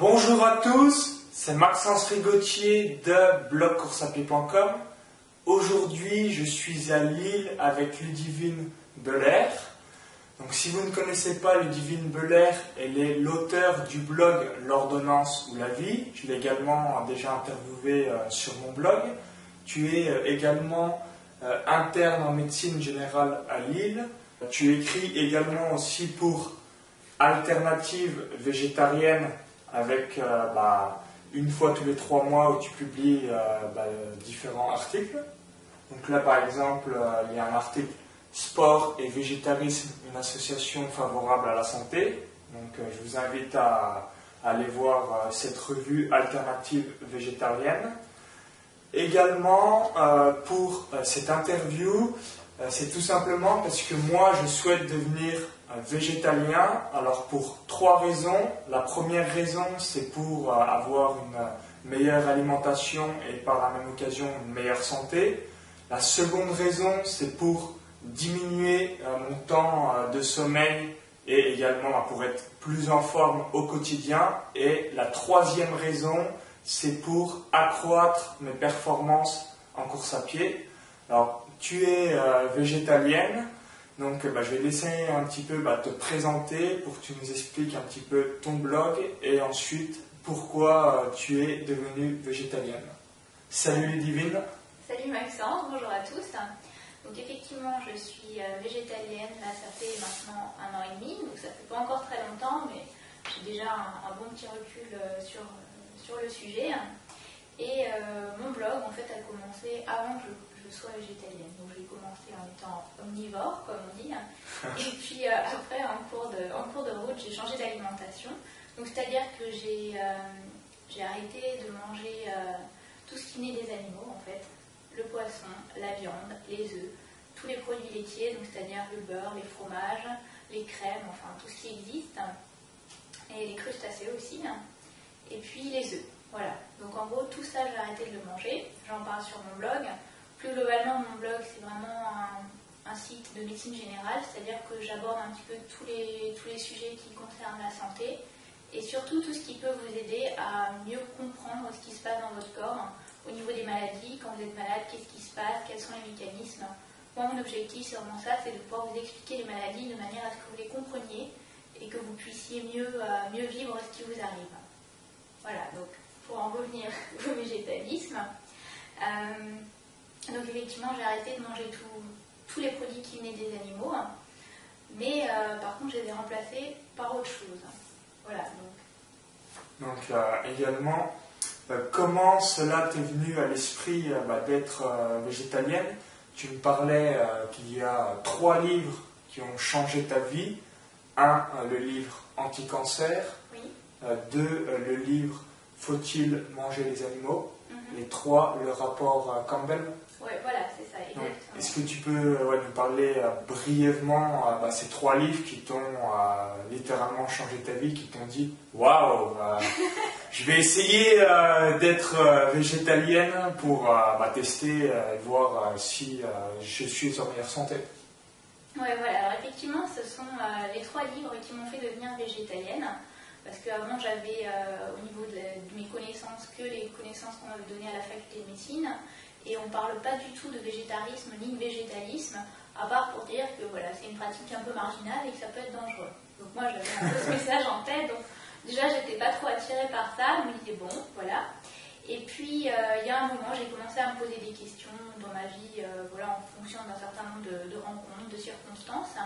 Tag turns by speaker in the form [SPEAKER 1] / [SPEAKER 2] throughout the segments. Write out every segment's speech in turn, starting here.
[SPEAKER 1] Bonjour à tous, c'est Maxence Rigotier de blogcoursapied.com. Aujourd'hui, je suis à Lille avec Ludivine Belair. Donc, si vous ne connaissez pas Ludivine Belair, elle est l'auteur du blog L'ordonnance ou la vie. Je l'ai également déjà interviewé euh, sur mon blog. Tu es euh, également euh, interne en médecine générale à Lille. Tu écris également aussi pour Alternative végétarienne avec bah, une fois tous les trois mois où tu publies bah, différents articles. Donc là, par exemple, il y a un article Sport et végétarisme, une association favorable à la santé. Donc euh, je vous invite à, aller voir euh, cette revue alternative végétarienne. Également, euh, pour cette interview, c'est tout simplement parce que moi, je souhaite devenir végétalien. Alors pour trois raisons. La première raison, c'est pour avoir une meilleure alimentation et par la même occasion une meilleure santé. La seconde raison, c'est pour diminuer euh, mon temps euh, de sommeil et également pour être plus en forme au quotidien. Et la troisième raison, c'est pour accroître mes performances en course à pied. Alors, tu es euh, végétalienne, donc bah, je vais laisser un petit peu bah, te présenter pour que tu nous expliques un petit peu ton blog et ensuite pourquoi tu es devenue végétalienne. Salut Ludivine.
[SPEAKER 2] Salut Maxence, bonjour à tous. Donc effectivement, je suis euh, végétalienne, là ça fait maintenant un an et demi, donc ça fait pas encore très longtemps, mais j'ai déjà un, bon petit recul euh, sur, euh, sur le sujet. Et mon blog, en fait, a commencé avant que je, sois végétalienne. Donc j'ai commencé en étant omnivore, comme on dit. Et puis après, en cours de, en cours de route, j'ai changé d'alimentation. Donc c'est-à-dire que j'ai j'ai arrêté de manger tout ce qui naît des animaux, en fait le poisson, la viande, les œufs, tous les produits laitiers, donc c'est-à-dire le beurre, les fromages, les crèmes, enfin tout ce qui existe, et les crustacés aussi, et puis les œufs. Voilà. Donc en gros, tout ça, j'ai arrêté de le manger. J'en parle sur mon blog. Plus globalement, mon blog, c'est vraiment un, site de médecine générale, c'est-à-dire que j'aborde un petit peu tous les, sujets qui concernent la santé et surtout tout ce qui peut vous aider à mieux comprendre ce qui se passe dans votre corps au niveau des maladies, quand vous êtes malade, qu'est-ce qui se passe, quels sont les mécanismes. Moi, mon objectif, c'est vraiment ça, c'est de pouvoir vous expliquer les maladies de manière à ce que vous les compreniez et que vous puissiez mieux, euh, mieux vivre ce qui vous arrive. Voilà, donc pour en revenir au végétalisme, euh, donc effectivement, j'ai arrêté de manger tous les produits qui venaient des animaux, mais euh, par contre, je les ai remplacés par autre chose. Voilà,
[SPEAKER 1] donc. Donc, également, euh, comment cela t'est venu à l'esprit euh, bah, d'être végétalienne? Tu me parlais qu'il y a trois livres qui ont changé ta vie. Un, le livre Anti-cancer. deux, le livre Faut-il manger les animaux? Mhm. Et trois, le rapport Campbell.
[SPEAKER 2] Oui, voilà, c'est ça,
[SPEAKER 1] Est-ce que tu peux nous parler brièvement de bah, ces trois livres qui t'ont littéralement changé ta vie, qui t'ont dit Waouh Je vais essayer euh, d'être euh, végétalienne pour euh, bah, tester et voir si je suis en meilleure santé?
[SPEAKER 2] Oui, voilà. Alors effectivement, ce sont les trois livres qui m'ont fait devenir végétalienne. Parce qu'avant, j'avais au niveau de, mes connaissances que les connaissances qu'on m'avait données à la faculté de médecine. Et on ne parle pas du tout de végétarisme ni de végétalisme, à part pour dire que voilà, c'est une pratique un peu marginale et que ça peut être dangereux. Donc moi, j'avais un peu ce message en tête. Donc Déjà, j'étais pas trop attirée par ça, mais il bon, voilà. Et puis, euh, il y a un moment, j'ai commencé à me poser des questions dans ma vie, euh, voilà, en fonction d'un certain nombre de, rencontres, de circonstances.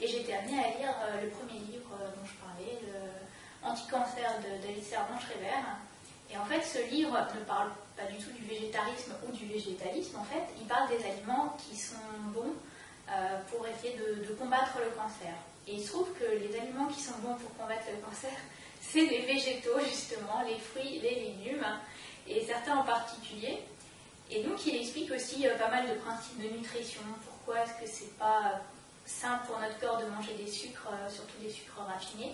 [SPEAKER 2] Et j'étais amenée à lire euh, le premier livre dont je parlais, le Anti-cancer d'Alice Blanche-Réver. Et en fait, ce livre ne parle pas du tout du végétarisme ou du végétalisme, en fait. Il parle des aliments qui sont bons pour essayer de, combattre le cancer. Et il se trouve que les aliments qui sont bons pour combattre le cancer, c'est les végétaux, justement, les fruits, les légumes, et certains en particulier. Et donc, il explique aussi euh, pas mal de principes de nutrition. Pourquoi est-ce que c'est pas sain pour notre corps de manger des sucres, euh, surtout des sucres raffinés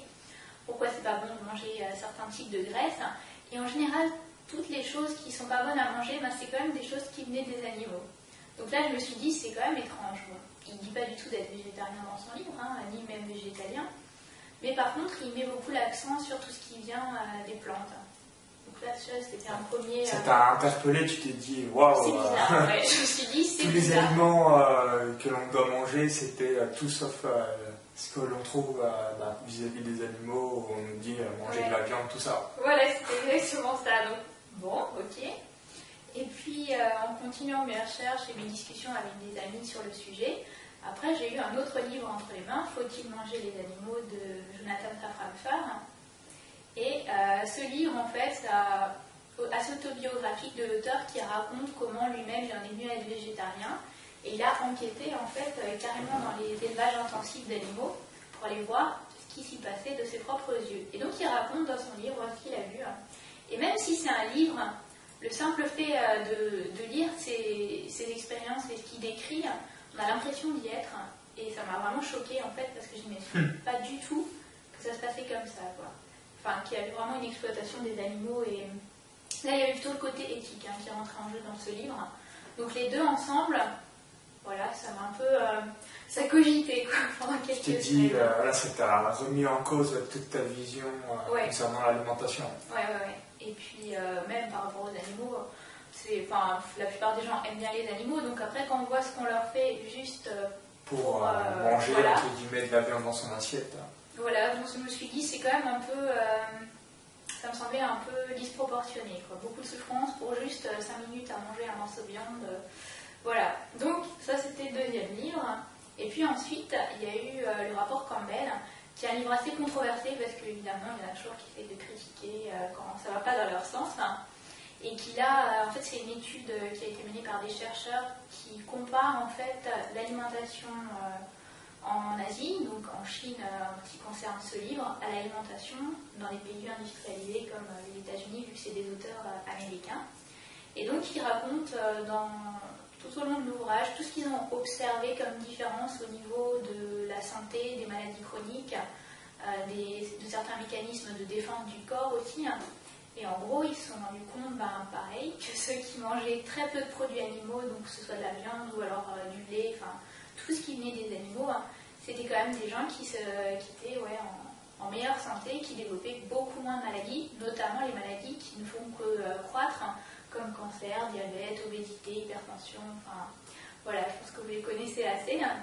[SPEAKER 2] Pourquoi c'est pas bon de manger euh, certains types de graisses Et en général, toutes les choses qui sont pas bonnes à manger, ben, c'est quand même des choses qui venaient des animaux. Donc là, je me suis dit, c'est quand même étrange. il ne dit pas du tout d'être végétarien dans son livre, hein, ni même végétalien. Mais par contre, il met beaucoup l'accent sur tout ce qui vient des plantes. Donc là, c'était un premier.
[SPEAKER 1] Ça t'a interpellé, tu t'es dit, waouh
[SPEAKER 2] C'est bizarre, ouais. je me suis dit, c'est
[SPEAKER 1] Tous les aliments que l'on doit manger, c'était tout sauf ce que l'on trouve bah, vis-à-vis des animaux, on nous dit manger de la viande, tout ça.
[SPEAKER 2] Voilà, c'était exactement ça. Donc, bon, ok. Et puis, euh, en continuant mes recherches et mes discussions avec des amis sur le sujet, après, j'ai eu un autre livre entre les mains, Faut-il manger les animaux de Jonathan Safran Et euh, ce livre, en fait, ça, assez autobiographique de l'auteur qui raconte comment lui-même il en est venu à être végétarien. Et il a enquêté, en fait, euh, carrément dans les élevages intensifs d'animaux pour aller voir ce qui s'y passait de ses propres yeux. Et donc, il raconte dans son livre ce qu'il a vu. Et même si c'est un livre le simple fait euh, de, lire ces, expériences et ce qu'il décrit, on a l'impression d'y être. Et ça m'a vraiment choqué en fait parce que je ne hmm. pas du tout que ça se passait comme ça. Quoi. Enfin, qu'il y avait vraiment une exploitation des animaux. Et là, il y avait plutôt le côté éthique hein, qui rentrait en jeu dans ce livre. Donc les deux ensemble, voilà, ça m'a un peu. Euh, ça cogité quoi, pendant quelques
[SPEAKER 1] Tu t'es dit, euh, là, ça t'a remis en cause toute ta vision concernant l'alimentation.
[SPEAKER 2] Ouais, ouais, ouais. Et puis, euh, même par rapport aux animaux, c'est, la plupart des gens aiment bien les animaux, donc après, quand on voit ce qu'on leur fait juste euh,
[SPEAKER 1] pour, euh, manger, voilà. entre guillemets, de la viande dans son assiette.
[SPEAKER 2] Voilà, donc je me suis dit, c'est quand même un peu. ça me semblait un peu disproportionné, quoi. Beaucoup de souffrance pour juste 5 minutes à manger un morceau de viande. Voilà, donc ça c'était le deuxième livre. Et puis ensuite, il y a eu le rapport Campbell c'est un livre assez controversé parce qu'évidemment, il y en a toujours qui fait de critiquer euh, quand ça ne va pas dans leur sens. Hein. et qu'il a, euh, en fait, c'est une étude euh, qui a été menée par des chercheurs qui comparent en fait l'alimentation en Asie, donc en Chine, en ce qui concerne ce livre, à l'alimentation dans les pays industrialisés comme les États-Unis, vu que c'est des auteurs américains. Et donc, il raconte dans tout au long de l'ouvrage tout ce qu'ils ont observé comme différence au niveau de la santé, des maladies chroniques, euh, de certains mécanismes de défense du corps aussi. Hein. Et en gros, ils se sont rendus compte, ben, pareil, que ceux qui mangeaient très peu de produits animaux, donc que ce soit de la viande ou alors euh, du lait, enfin tout ce qui venait des animaux, hein, c'était quand même des gens qui, se, étaient ouais, en, meilleure santé, qui développaient beaucoup moins de maladies, notamment les maladies qui ne font que euh, croître. Hein comme cancer, diabète, obésité, hypertension, enfin voilà, je pense que vous les connaissez assez. Hein.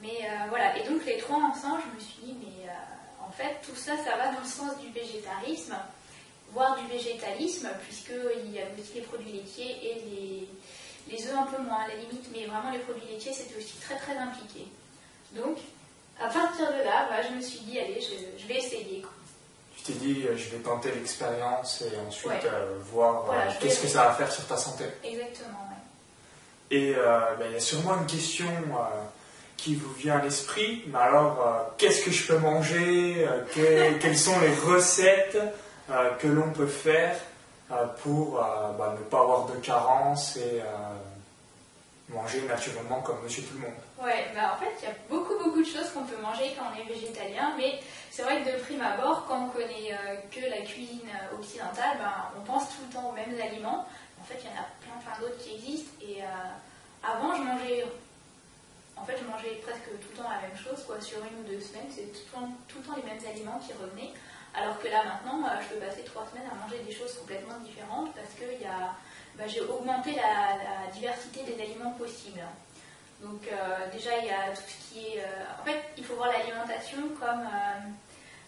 [SPEAKER 2] Mais euh, voilà, et donc les trois ensemble, je me suis dit, mais euh, en fait, tout ça, ça va dans le sens du végétarisme, voire du végétalisme, puisqu'il y a aussi les produits laitiers et les, œufs un peu moins à la limite, mais vraiment les produits laitiers, c'était aussi très très impliqué. Donc, à partir de là, je me suis dit, allez, je, vais essayer
[SPEAKER 1] tu t'es dit, euh, je vais tenter l'expérience et ensuite euh, voir euh, qu'est-ce que ça va faire sur ta santé.
[SPEAKER 2] Exactement,
[SPEAKER 1] Et ben, il y a sûrement une question qui vous vient à l'esprit, mais alors, qu'est-ce que je peux manger Quelles sont les recettes que l'on peut faire pour bah, ne pas avoir de carence et manger naturellement comme monsieur tout le monde
[SPEAKER 2] Ouais, bah en fait, il y a beaucoup, beaucoup de choses qu'on peut manger quand on est végétalien, mais c'est vrai que de prime abord, quand on connaît euh, que la cuisine euh, occidentale, ben, on pense tout le temps aux mêmes aliments. En fait, il y en a plein, plein d'autres qui existent. Et euh, avant, je mangeais. En fait, je mangeais presque tout le temps la même chose, quoi. Sur une ou deux semaines, c'est tout, tout, le temps les mêmes aliments qui revenaient. Alors que là, maintenant, je peux passer trois semaines à manger des choses complètement différentes parce que ben, j'ai augmenté la, la diversité des aliments possibles. Donc euh, déjà, il y a tout ce qui est... Euh, en fait, il faut voir l'alimentation comme euh,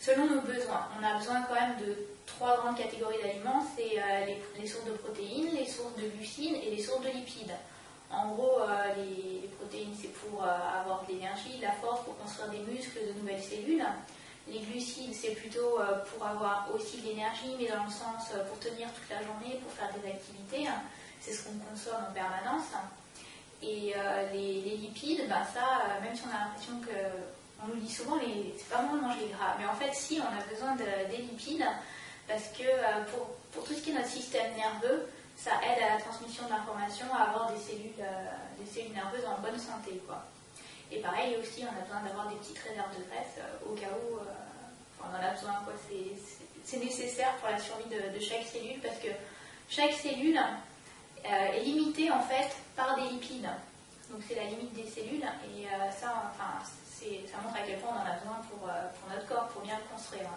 [SPEAKER 2] selon nos besoins. On a besoin quand même de trois grandes catégories d'aliments. C'est les, sources de protéines, les sources de glucides et les sources de lipides. En gros, les, protéines, c'est pour avoir de l'énergie, de la force, pour construire des muscles, de nouvelles cellules. Les glucides, c'est plutôt pour avoir aussi de l'énergie, mais dans le sens pour tenir toute la journée, pour faire des activités. C'est ce qu'on consomme en permanence. Et euh, les, lipides, bah ça, euh, même si on a l'impression que, on nous dit souvent, c'est pas bon de manger gras, mais en fait, si, on a besoin de, des lipides, parce que euh, pour, pour, tout ce qui est notre système nerveux, ça aide à la transmission d'informations, à avoir des cellules, des cellules nerveuses en bonne santé. Quoi. Et pareil aussi, on a besoin d'avoir des petites réserves de graisse au cas où on en a besoin. C'est nécessaire pour la survie de, chaque cellule parce que chaque cellule est limitée en fait par des lipides. Donc c'est la limite des cellules et euh, ça, enfin, ça montre à quel point on en a besoin pour, pour notre corps, pour bien le construire.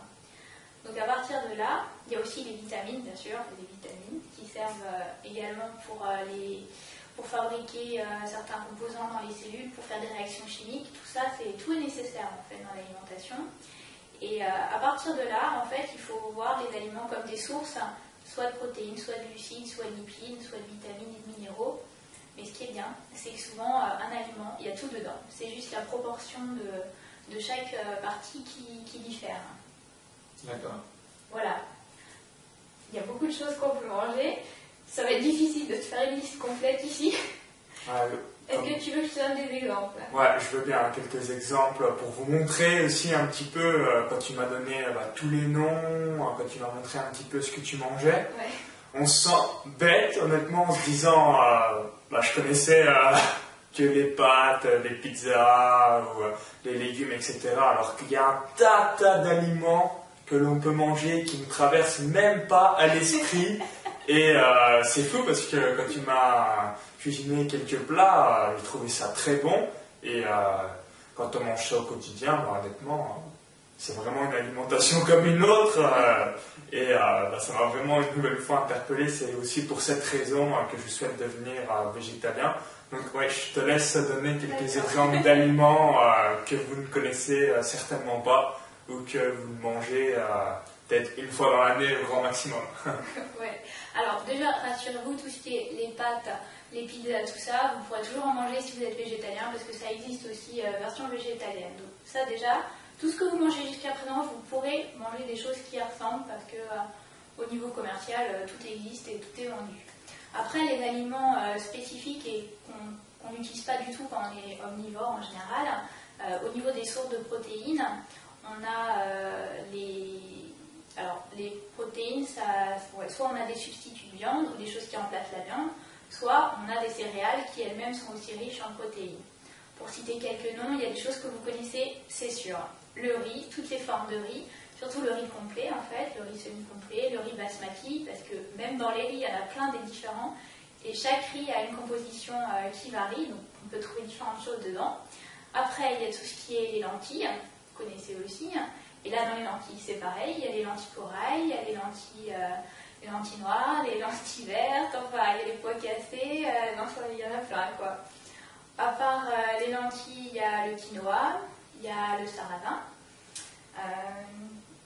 [SPEAKER 2] Donc à partir de là, il y a aussi les vitamines, bien sûr, les vitamines qui servent également pour, les, pour fabriquer certains composants dans les cellules, pour faire des réactions chimiques. Tout ça, c'est tout est nécessaire en fait dans l'alimentation. Et à partir de là, en fait, il faut voir les aliments comme des sources soit de protéines, soit de glucides, soit de lipides, soit de vitamines et de minéraux. Mais ce qui est bien, c'est que souvent, euh, un aliment, il y a tout dedans. C'est juste la proportion de, de chaque euh, partie qui, qui diffère.
[SPEAKER 1] D'accord.
[SPEAKER 2] Voilà. Il y a beaucoup de choses qu'on peut manger. Ça va être difficile de te faire une liste complète ici.
[SPEAKER 1] Ah,
[SPEAKER 2] est-ce que tu veux que je te donne des exemples?
[SPEAKER 1] Ouais, je veux bien quelques exemples pour vous montrer aussi un petit peu, euh, quand tu m'as donné euh, bah, tous les noms, euh, quand tu m'as montré un petit peu ce que tu mangeais. On se sent bête, honnêtement, en se disant, bah, je connaissais que les pâtes, les pizzas, ou, les légumes, etc. Alors qu'il y a un tas, tas d'aliments que l'on peut manger qui ne traversent même pas à l'esprit. Et c'est fou parce que quand tu m'as cuisiner quelques plats, euh, j'ai trouvé ça très bon. Et euh, quand on mange ça au quotidien, bah, honnêtement, c'est vraiment une alimentation comme une autre. Euh, et bah, ça m'a vraiment une nouvelle fois interpellé. C'est aussi pour cette raison que je souhaite devenir végétalien. Donc ouais, je te laisse donner quelques exemples d'aliments que vous ne connaissez certainement pas ou que vous mangez peut-être une fois dans l'année au grand maximum.
[SPEAKER 2] ouais. Alors déjà, rassurez-vous, tout ce qui est les pâtes, les pizzas, tout ça, vous pourrez toujours en manger si vous êtes végétalien, parce que ça existe aussi euh, version végétalienne. Donc ça déjà, tout ce que vous mangez jusqu'à présent, vous pourrez manger des choses qui ressemblent, parce que euh, au niveau commercial, euh, tout existe et tout est vendu. Après, les aliments spécifiques et qu'on n'utilise pas du tout quand on est omnivore en général, au niveau des sources de protéines, on a les alors, les protéines, soit on a des substituts de viande ou des choses qui remplacent la viande, soit on a des céréales qui elles-mêmes sont aussi riches en protéines. Pour citer quelques noms, il y a des choses que vous connaissez, c'est sûr. Le riz, toutes les formes de riz, surtout le riz complet en fait, le riz semi-complet, le riz basmati, parce que même dans les riz, il y en a plein des différents, et chaque riz a une composition euh, qui varie, donc on peut trouver différentes choses dedans. Après, il y a tout ce qui est les lentilles, vous connaissez aussi, et là dans les lentilles c'est pareil, il y a les lentilles corail, il y a les lentilles... Euh, les lentilles noires, les lentilles vertes, enfin, il y a les pois cassés, euh, il y en a plein, quoi. À part euh, les lentilles, il y a le quinoa, il y a le sarrasin, euh,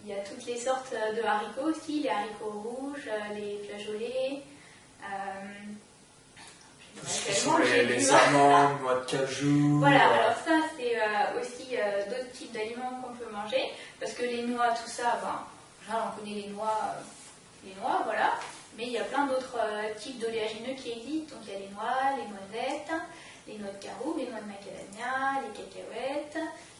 [SPEAKER 2] il y a toutes les sortes de haricots aussi, les haricots rouges, les flageolets,
[SPEAKER 1] les, les amandes, noix de cajou.
[SPEAKER 2] Voilà, alors ça, c'est aussi d'autres types d'aliments qu'on peut manger, parce que les noix, tout ça, ben, on connaît les noix les noix, voilà. Mais il y a plein d'autres euh, types d'oléagineux qui existent. Donc il y a les noix, les noisettes, les noix de caroube, les noix de macadamia, les cacahuètes,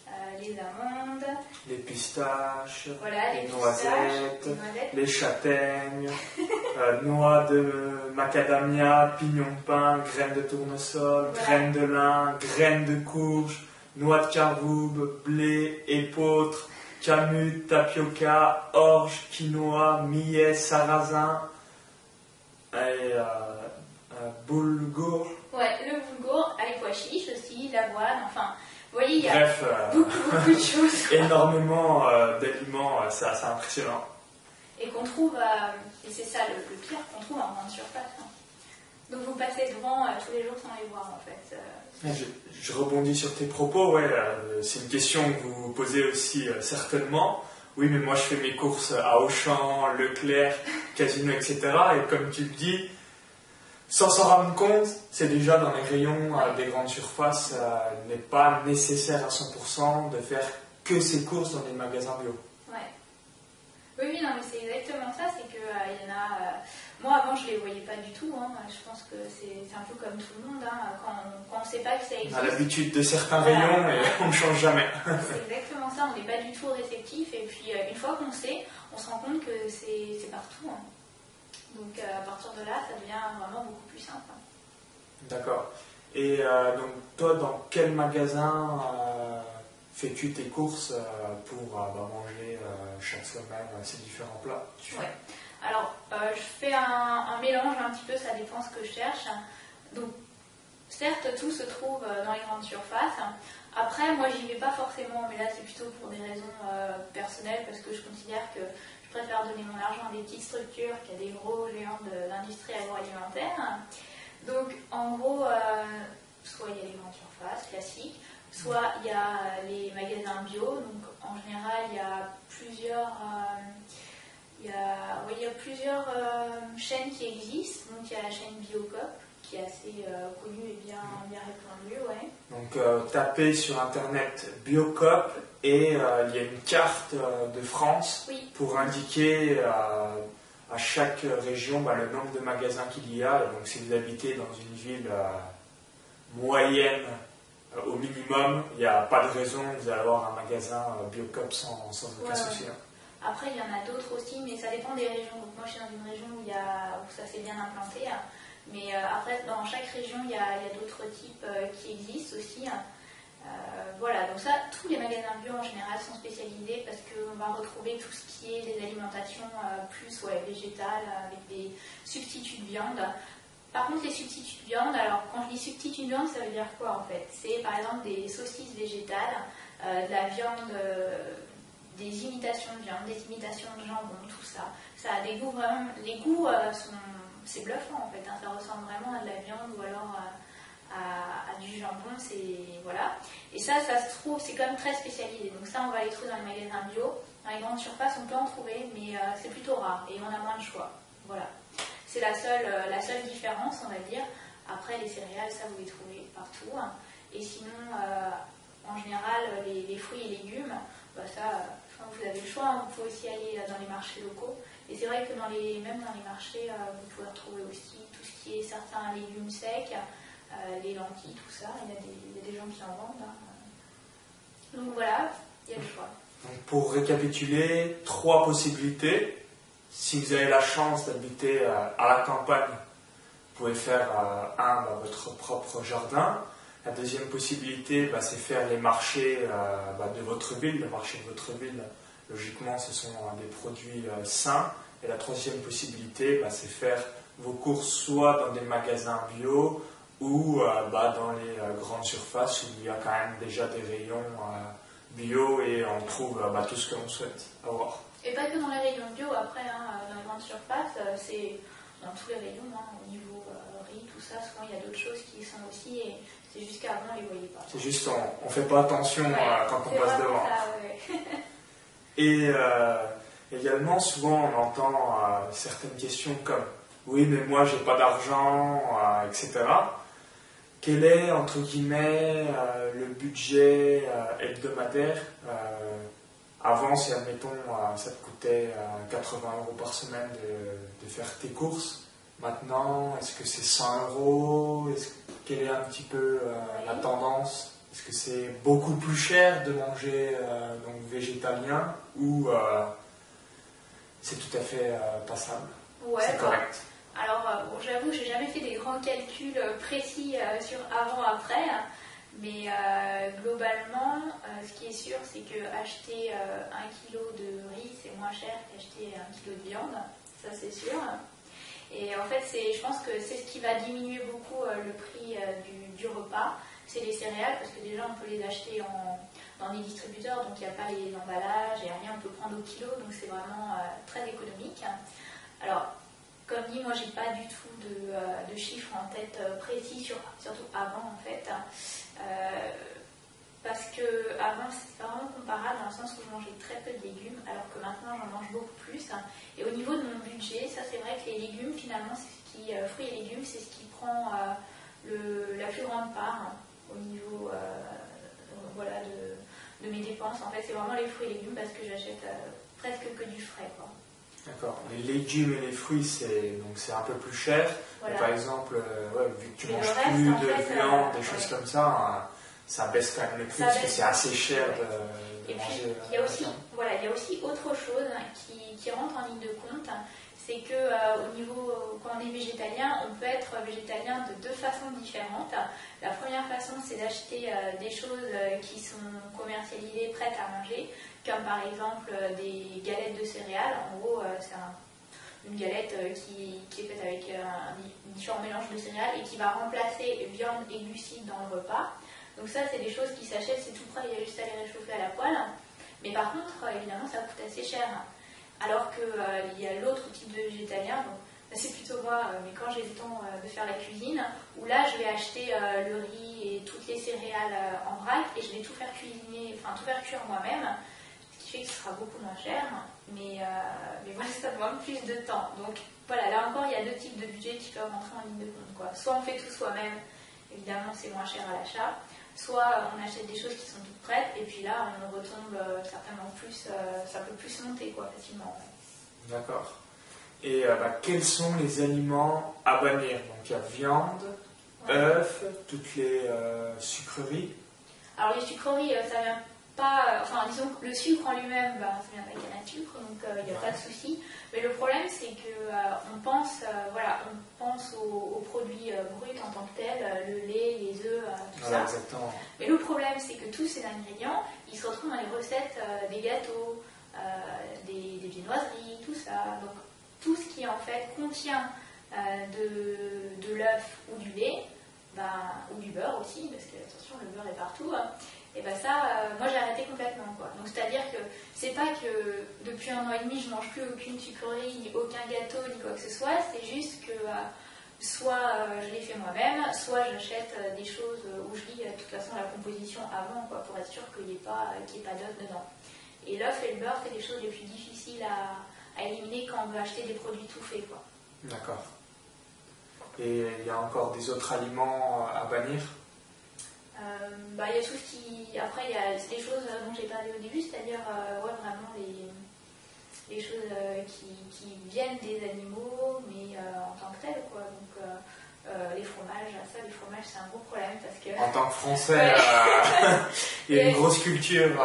[SPEAKER 2] euh, les amandes,
[SPEAKER 1] les pistaches,
[SPEAKER 2] les,
[SPEAKER 1] noisettes, les, châtaignes, euh, noix de macadamia, pignon de pain, graines de tournesol, graines de lin, graines de courge, noix de caroube, blé, épeautre, Camus, tapioca, orge, quinoa, millet, sarrasin et euh, euh, boulgour.
[SPEAKER 2] Ouais, le boulgour avec pois chiche aussi, l'avoine, enfin, vous voyez, il y a
[SPEAKER 1] Bref,
[SPEAKER 2] euh, beaucoup, beaucoup de choses.
[SPEAKER 1] énormément d'aliments, c'est assez impressionnant.
[SPEAKER 2] Et qu'on trouve, et c'est ça le, pire, qu'on trouve en grande surface. Hein. Donc vous passez devant tous les jours sans les voir en fait.
[SPEAKER 1] Je, rebondis sur tes propos, ouais, euh, c'est une question que vous vous posez aussi euh, certainement. Oui, mais moi je fais mes courses à Auchan, Leclerc, Casino, etc. Et comme tu le dis, sans s'en rendre compte, c'est déjà dans les rayons euh, des grandes surfaces, il n'est pas nécessaire à 100% de faire que ces courses dans les magasins bio.
[SPEAKER 2] Ouais. Oui, oui, non, mais c'est exactement ça, c'est qu'il y en a moi, avant, je ne les voyais pas du tout. Hein. Je pense que c'est un peu comme tout le monde. Hein. Quand, on ne sait pas que ça existe.
[SPEAKER 1] On a l'habitude de certains rayons, mais on ne change jamais.
[SPEAKER 2] c'est exactement ça. On n'est pas du tout réceptif. Et puis, euh, une fois qu'on sait, on se rend compte que c'est partout. Hein. Donc, euh, à partir de là, ça devient vraiment beaucoup plus simple.
[SPEAKER 1] D'accord. Et euh, donc, toi, dans quel magasin fais-tu tes courses pour bah, manger chaque semaine ces différents plats?
[SPEAKER 2] Ouais. Alors, euh, je fais un, mélange un petit peu, ça dépend ce que je cherche. Donc, certes, tout se trouve dans les grandes surfaces. Après, moi, j'y vais pas forcément, mais là, c'est plutôt pour des raisons personnelles, parce que je considère que je préfère donner mon argent à des petites structures qu'à des gros géants de l'industrie agroalimentaire. Donc, en gros, soit il y a les grandes surfaces classiques, soit il y a les magasins bio. Donc, en général, il y a plusieurs il y a, il y a plusieurs euh, chaînes qui existent. Donc il y a la chaîne Biocop qui est assez euh, connue et bien, bien répandue. Ouais.
[SPEAKER 1] Donc euh, tapez sur internet Biocop et il y a une carte de France pour indiquer à chaque région bah, le nombre de magasins qu'il y a. Donc si vous habitez dans une ville moyenne au minimum, il n'y a pas de raison vous allez avoir un magasin Biocop sans, sans aucun souci. Hein.
[SPEAKER 2] Après, il y en a d'autres aussi, mais ça dépend des régions. Donc, moi, je suis dans une région où, il y a, où ça s'est bien implanté. Hein. Mais euh, après, dans chaque région, il y a, d'autres types euh, qui existent aussi. Hein. Euh, voilà, donc ça, tous les magasins bio en général sont spécialisés parce qu'on va retrouver tout ce qui est des alimentations plus ouais, végétales avec des substituts de viande. Par contre, les substituts de viande, alors quand je dis substituts de viande, ça veut dire quoi en fait? C'est par exemple des saucisses végétales, de la viande des imitations de viande, des imitations de jambon, tout ça. Ça a des goûts vraiment. Les goûts euh, sont. C'est bluffant en fait, hein. ça ressemble vraiment à de la viande ou alors à, du jambon, c'est. Voilà. Et ça, ça se trouve, c'est quand même très spécialisé. Donc ça, on va les trouver dans les magasins bio. Dans les grandes surfaces, on peut en trouver, mais euh, c'est plutôt rare et on a moins de choix. Voilà. C'est la seule, euh, la seule différence, on va dire. Après, les céréales, ça, vous les trouvez partout. Hein. Et sinon, en général, les, fruits et légumes, bah, ça, vous avez le choix, hein. vous pouvez aussi aller euh, dans les marchés locaux. Et c'est vrai que même dans les marchés, euh, vous pouvez retrouver aussi tout ce qui est certains légumes secs, euh, les lentilles, tout ça. Il y, a des, gens qui en vendent. Hein. Donc voilà, il y a le choix.
[SPEAKER 1] pour récapituler, trois possibilités. Si vous avez la chance d'habiter à la campagne, vous pouvez faire un votre propre jardin. La deuxième possibilité, bah, c'est faire les marchés bah, de votre ville. Le marché de votre ville, logiquement, ce sont euh, des produits euh, sains. Et la troisième possibilité, bah, c'est faire vos courses soit dans des magasins bio ou dans les grandes surfaces où il y a quand même déjà des rayons bio et on trouve tout ce que l'on souhaite avoir.
[SPEAKER 2] Et pas que dans les rayons bio, après, hein, dans les grandes surfaces, c'est dans tous les rayons, hein, au niveau riz, tout ça, souvent il y a d'autres choses qui sont aussi. Et c'est juste qu'avant, on ne les voyait pas.
[SPEAKER 1] C'est juste, on ne fait pas attention euh, quand on passe devant. Et euh, également, souvent, on entend euh, certaines questions comme Oui, mais moi, j'ai pas d'argent, etc. Quel est, entre guillemets, le budget hebdomadaire Avant, si, admettons, ça te coûtait 80 euros par semaine de, de faire tes courses, maintenant, est-ce que c'est 100 euros? Quelle est un petit peu euh, la tendance? Est-ce que c'est beaucoup plus cher de manger euh, donc végétalien ou euh, c'est tout à fait passable
[SPEAKER 2] Ouais, c'est correct. Alors, bon, j'avoue, j'ai jamais fait des grands calculs précis sur avant-après, hein. mais globalement, ce qui est sûr, c'est que acheter un kilo de riz, c'est moins cher qu'acheter un kilo de viande, ça c'est sûr. Et en fait, je pense que c'est ce qui va diminuer beaucoup euh, le prix euh, du, repas. C'est les céréales, parce que déjà, on peut les acheter dans des distributeurs, donc il n'y a pas les emballages et rien, on peut prendre au kilo, donc c'est vraiment euh, très économique. Alors, comme dit, moi, j'ai pas du tout de, chiffres en tête précis, surtout avant, en fait parce que avant c'était vraiment comparable dans le sens où je mangeais très peu de légumes alors que maintenant j'en mange beaucoup plus et au niveau de mon budget ça c'est vrai que les légumes finalement euh, fruits et légumes c'est ce qui prend euh, le, la plus grande part hein, au niveau euh, voilà de, de, mes dépenses en fait c'est vraiment les fruits et légumes parce que j'achète presque que du frais quoi.
[SPEAKER 1] D'accord. Les légumes et les fruits, c'est donc c'est un peu plus cher. par exemple, vu que tu manges plus de viande, des choses comme ça, hein, ça baisse quand même le prix parce que c'est assez cher de,
[SPEAKER 2] et Puis, il y, a aussi, voilà, il y a aussi autre chose qui, qui rentre en ligne de compte, c'est que euh, au niveau, quand on est végétalien, on peut être végétalien de deux façons différentes. La première façon, c'est d'acheter euh, des choses euh, qui sont commercialisées, prêtes à manger, comme par exemple des galettes de céréales. En gros, c'est un une galette qui, qui, est faite avec un, différent mélange de céréales et qui va remplacer viande et glucides dans le repas. Donc ça, c'est des choses qui s'achètent, c'est tout prêt, il y a juste à les réchauffer à la poêle. Mais par contre, évidemment, ça coûte assez cher. Alors qu'il y a l'autre type de végétalien, c'est plutôt moi, euh, mais quand j'ai le temps euh, de faire la cuisine, où là je vais acheter euh, le riz et toutes les céréales en vrac et je vais tout faire cuisiner, enfin tout faire cuire moi-même, ce qui fait que ce sera beaucoup moins cher, mais, mais voilà, ça demande plus de temps. Donc voilà, là encore, il y a deux types de budgets qui peuvent rentrer en ligne de compte. Quoi. Soit on fait tout soi-même, évidemment c'est moins cher à l'achat, soit on achète des choses qui sont toutes prêtes et puis là on retombe certainement plus, ça peut plus monter quoi, facilement.
[SPEAKER 1] D'accord. Et euh, bah, quels sont les aliments à bannir? Donc il y a viande, œufs, toutes les euh, sucreries.
[SPEAKER 2] Alors les sucreries, euh, ça vient pas. Enfin, disons que le sucre en lui-même, bah, ça vient avec un sucre, donc il n'y a pas de souci. Mais le problème, c'est que on pense, voilà, on pense aux, produits bruts en tant que tels, le lait, les œufs, ça.
[SPEAKER 1] Exactement.
[SPEAKER 2] Mais le problème, c'est que tous ces ingrédients, ils se retrouvent dans les recettes des gâteaux, des, des viennoiseries, tout ça. Donc tout ce qui en fait contient euh, de, de l'œuf ou du lait, ben, ou du beurre aussi, parce que attention, le beurre est partout, hein, et ben ça, euh, moi j'ai arrêté complètement. Quoi. Donc c'est-à-dire que c'est pas que depuis un an et demi je mange plus aucune sucrerie, ni aucun gâteau, ni quoi que ce soit, c'est juste que euh, soit je les fais moi-même, soit j'achète des choses où je lis de toute façon la composition avant, quoi, pour être sûr qu'il n'y ait pas, qu ait pas d'œuf dedans. Et l'œuf et le beurre, c'est des choses les plus difficiles à, à éliminer quand on veut acheter des produits tout faits.
[SPEAKER 1] D'accord. Et il y a encore des autres aliments à bannir?
[SPEAKER 2] Euh, bah, Il y a tout ce qui. Après, il y a des choses dont j'ai parlé au début, c'est-à-dire euh, ouais, vraiment les, les choses euh, qui, qui, viennent des animaux, mais en tant que telles. Quoi. Donc, les fromages, ça, les fromages, c'est un gros problème parce que.
[SPEAKER 1] En tant que français, il y a une grosse culture.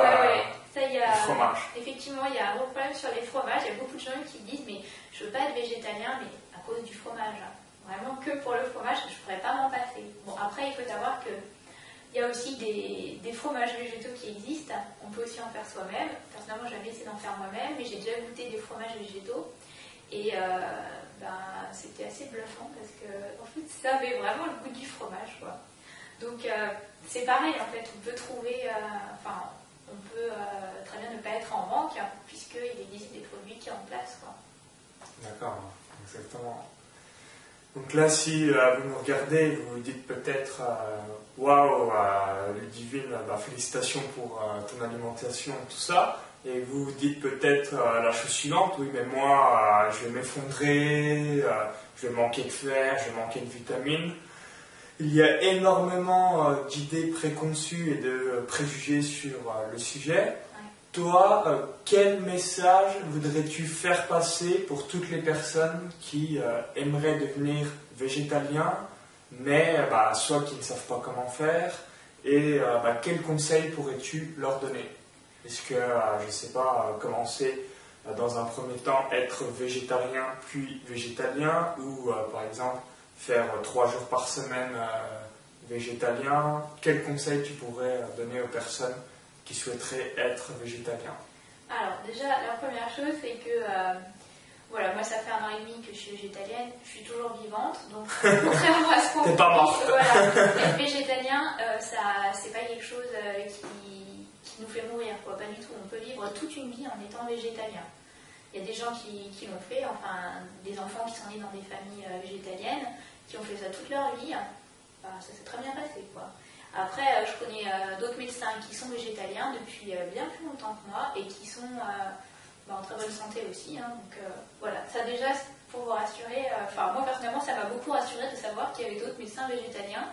[SPEAKER 2] Ça, y a, fromage. Effectivement, il y a un gros problème sur les fromages. Il y a beaucoup de gens qui disent Mais je veux pas être végétalien, mais à cause du fromage. Hein. Vraiment que pour le fromage, je ne pourrais pas m'en passer. Bon, après, il faut savoir que il y a aussi des, fromages végétaux qui existent. On peut aussi en faire soi-même. Personnellement, j'avais essayé d'en faire moi-même, mais j'ai déjà goûté des fromages végétaux. Et euh, ben, c'était assez bluffant parce que en fait, ça avait vraiment le goût du fromage. Quoi. Donc, euh, c'est pareil, en fait, on peut trouver. Euh, enfin, on peut très bien ne pas être en manque, hein, puisqu'il existe des produits qui en place.
[SPEAKER 1] D'accord, exactement. Donc là, si euh, vous nous regardez, vous vous dites peut-être euh, Waouh, Ludivine, bah, félicitations pour ton alimentation, tout ça. Et vous vous dites peut-être la chose suivante Oui, mais moi, je vais m'effondrer, je vais manquer de fer, je vais manquer de vitamines. Il y a énormément euh, d'idées préconçues et de euh, préjugés sur euh, le sujet. Toi, quel message voudrais-tu faire passer pour toutes les personnes qui aimeraient devenir végétaliens, mais bah, soit qui ne savent pas comment faire, et bah, quel conseil pourrais-tu leur donner? Est-ce que, je ne sais pas, commencer dans un premier temps être végétarien puis végétalien, ou par exemple faire trois jours par semaine euh, végétalien, quels conseils tu pourrais donner aux personnes qui souhaiteraient être végétaliens
[SPEAKER 2] Alors déjà, la première chose, c'est que euh, voilà, moi ça fait un an et demi que je suis végétalienne, je suis toujours vivante, donc contrairement à ce qu'on
[SPEAKER 1] T'es pas morte
[SPEAKER 2] voilà, Être végétalien, euh, ça, c'est pas quelque chose qui, qui, nous fait mourir, quoi, pas du tout. On peut vivre toute une vie en étant végétalien. Il y a des gens qui, qui l'ont fait, enfin des enfants qui sont nés dans des familles végétaliennes, qui ont fait ça toute leur vie, ça s'est très bien passé. Quoi. Après, euh, je connais euh, d'autres médecins qui sont végétaliens depuis euh, bien plus longtemps que moi et qui sont bah, en très bonne santé aussi. Hein. donc voilà, ça déjà, pour vous rassurer, enfin moi personnellement, ça m'a beaucoup rassuré de savoir qu'il y avait d'autres médecins végétaliens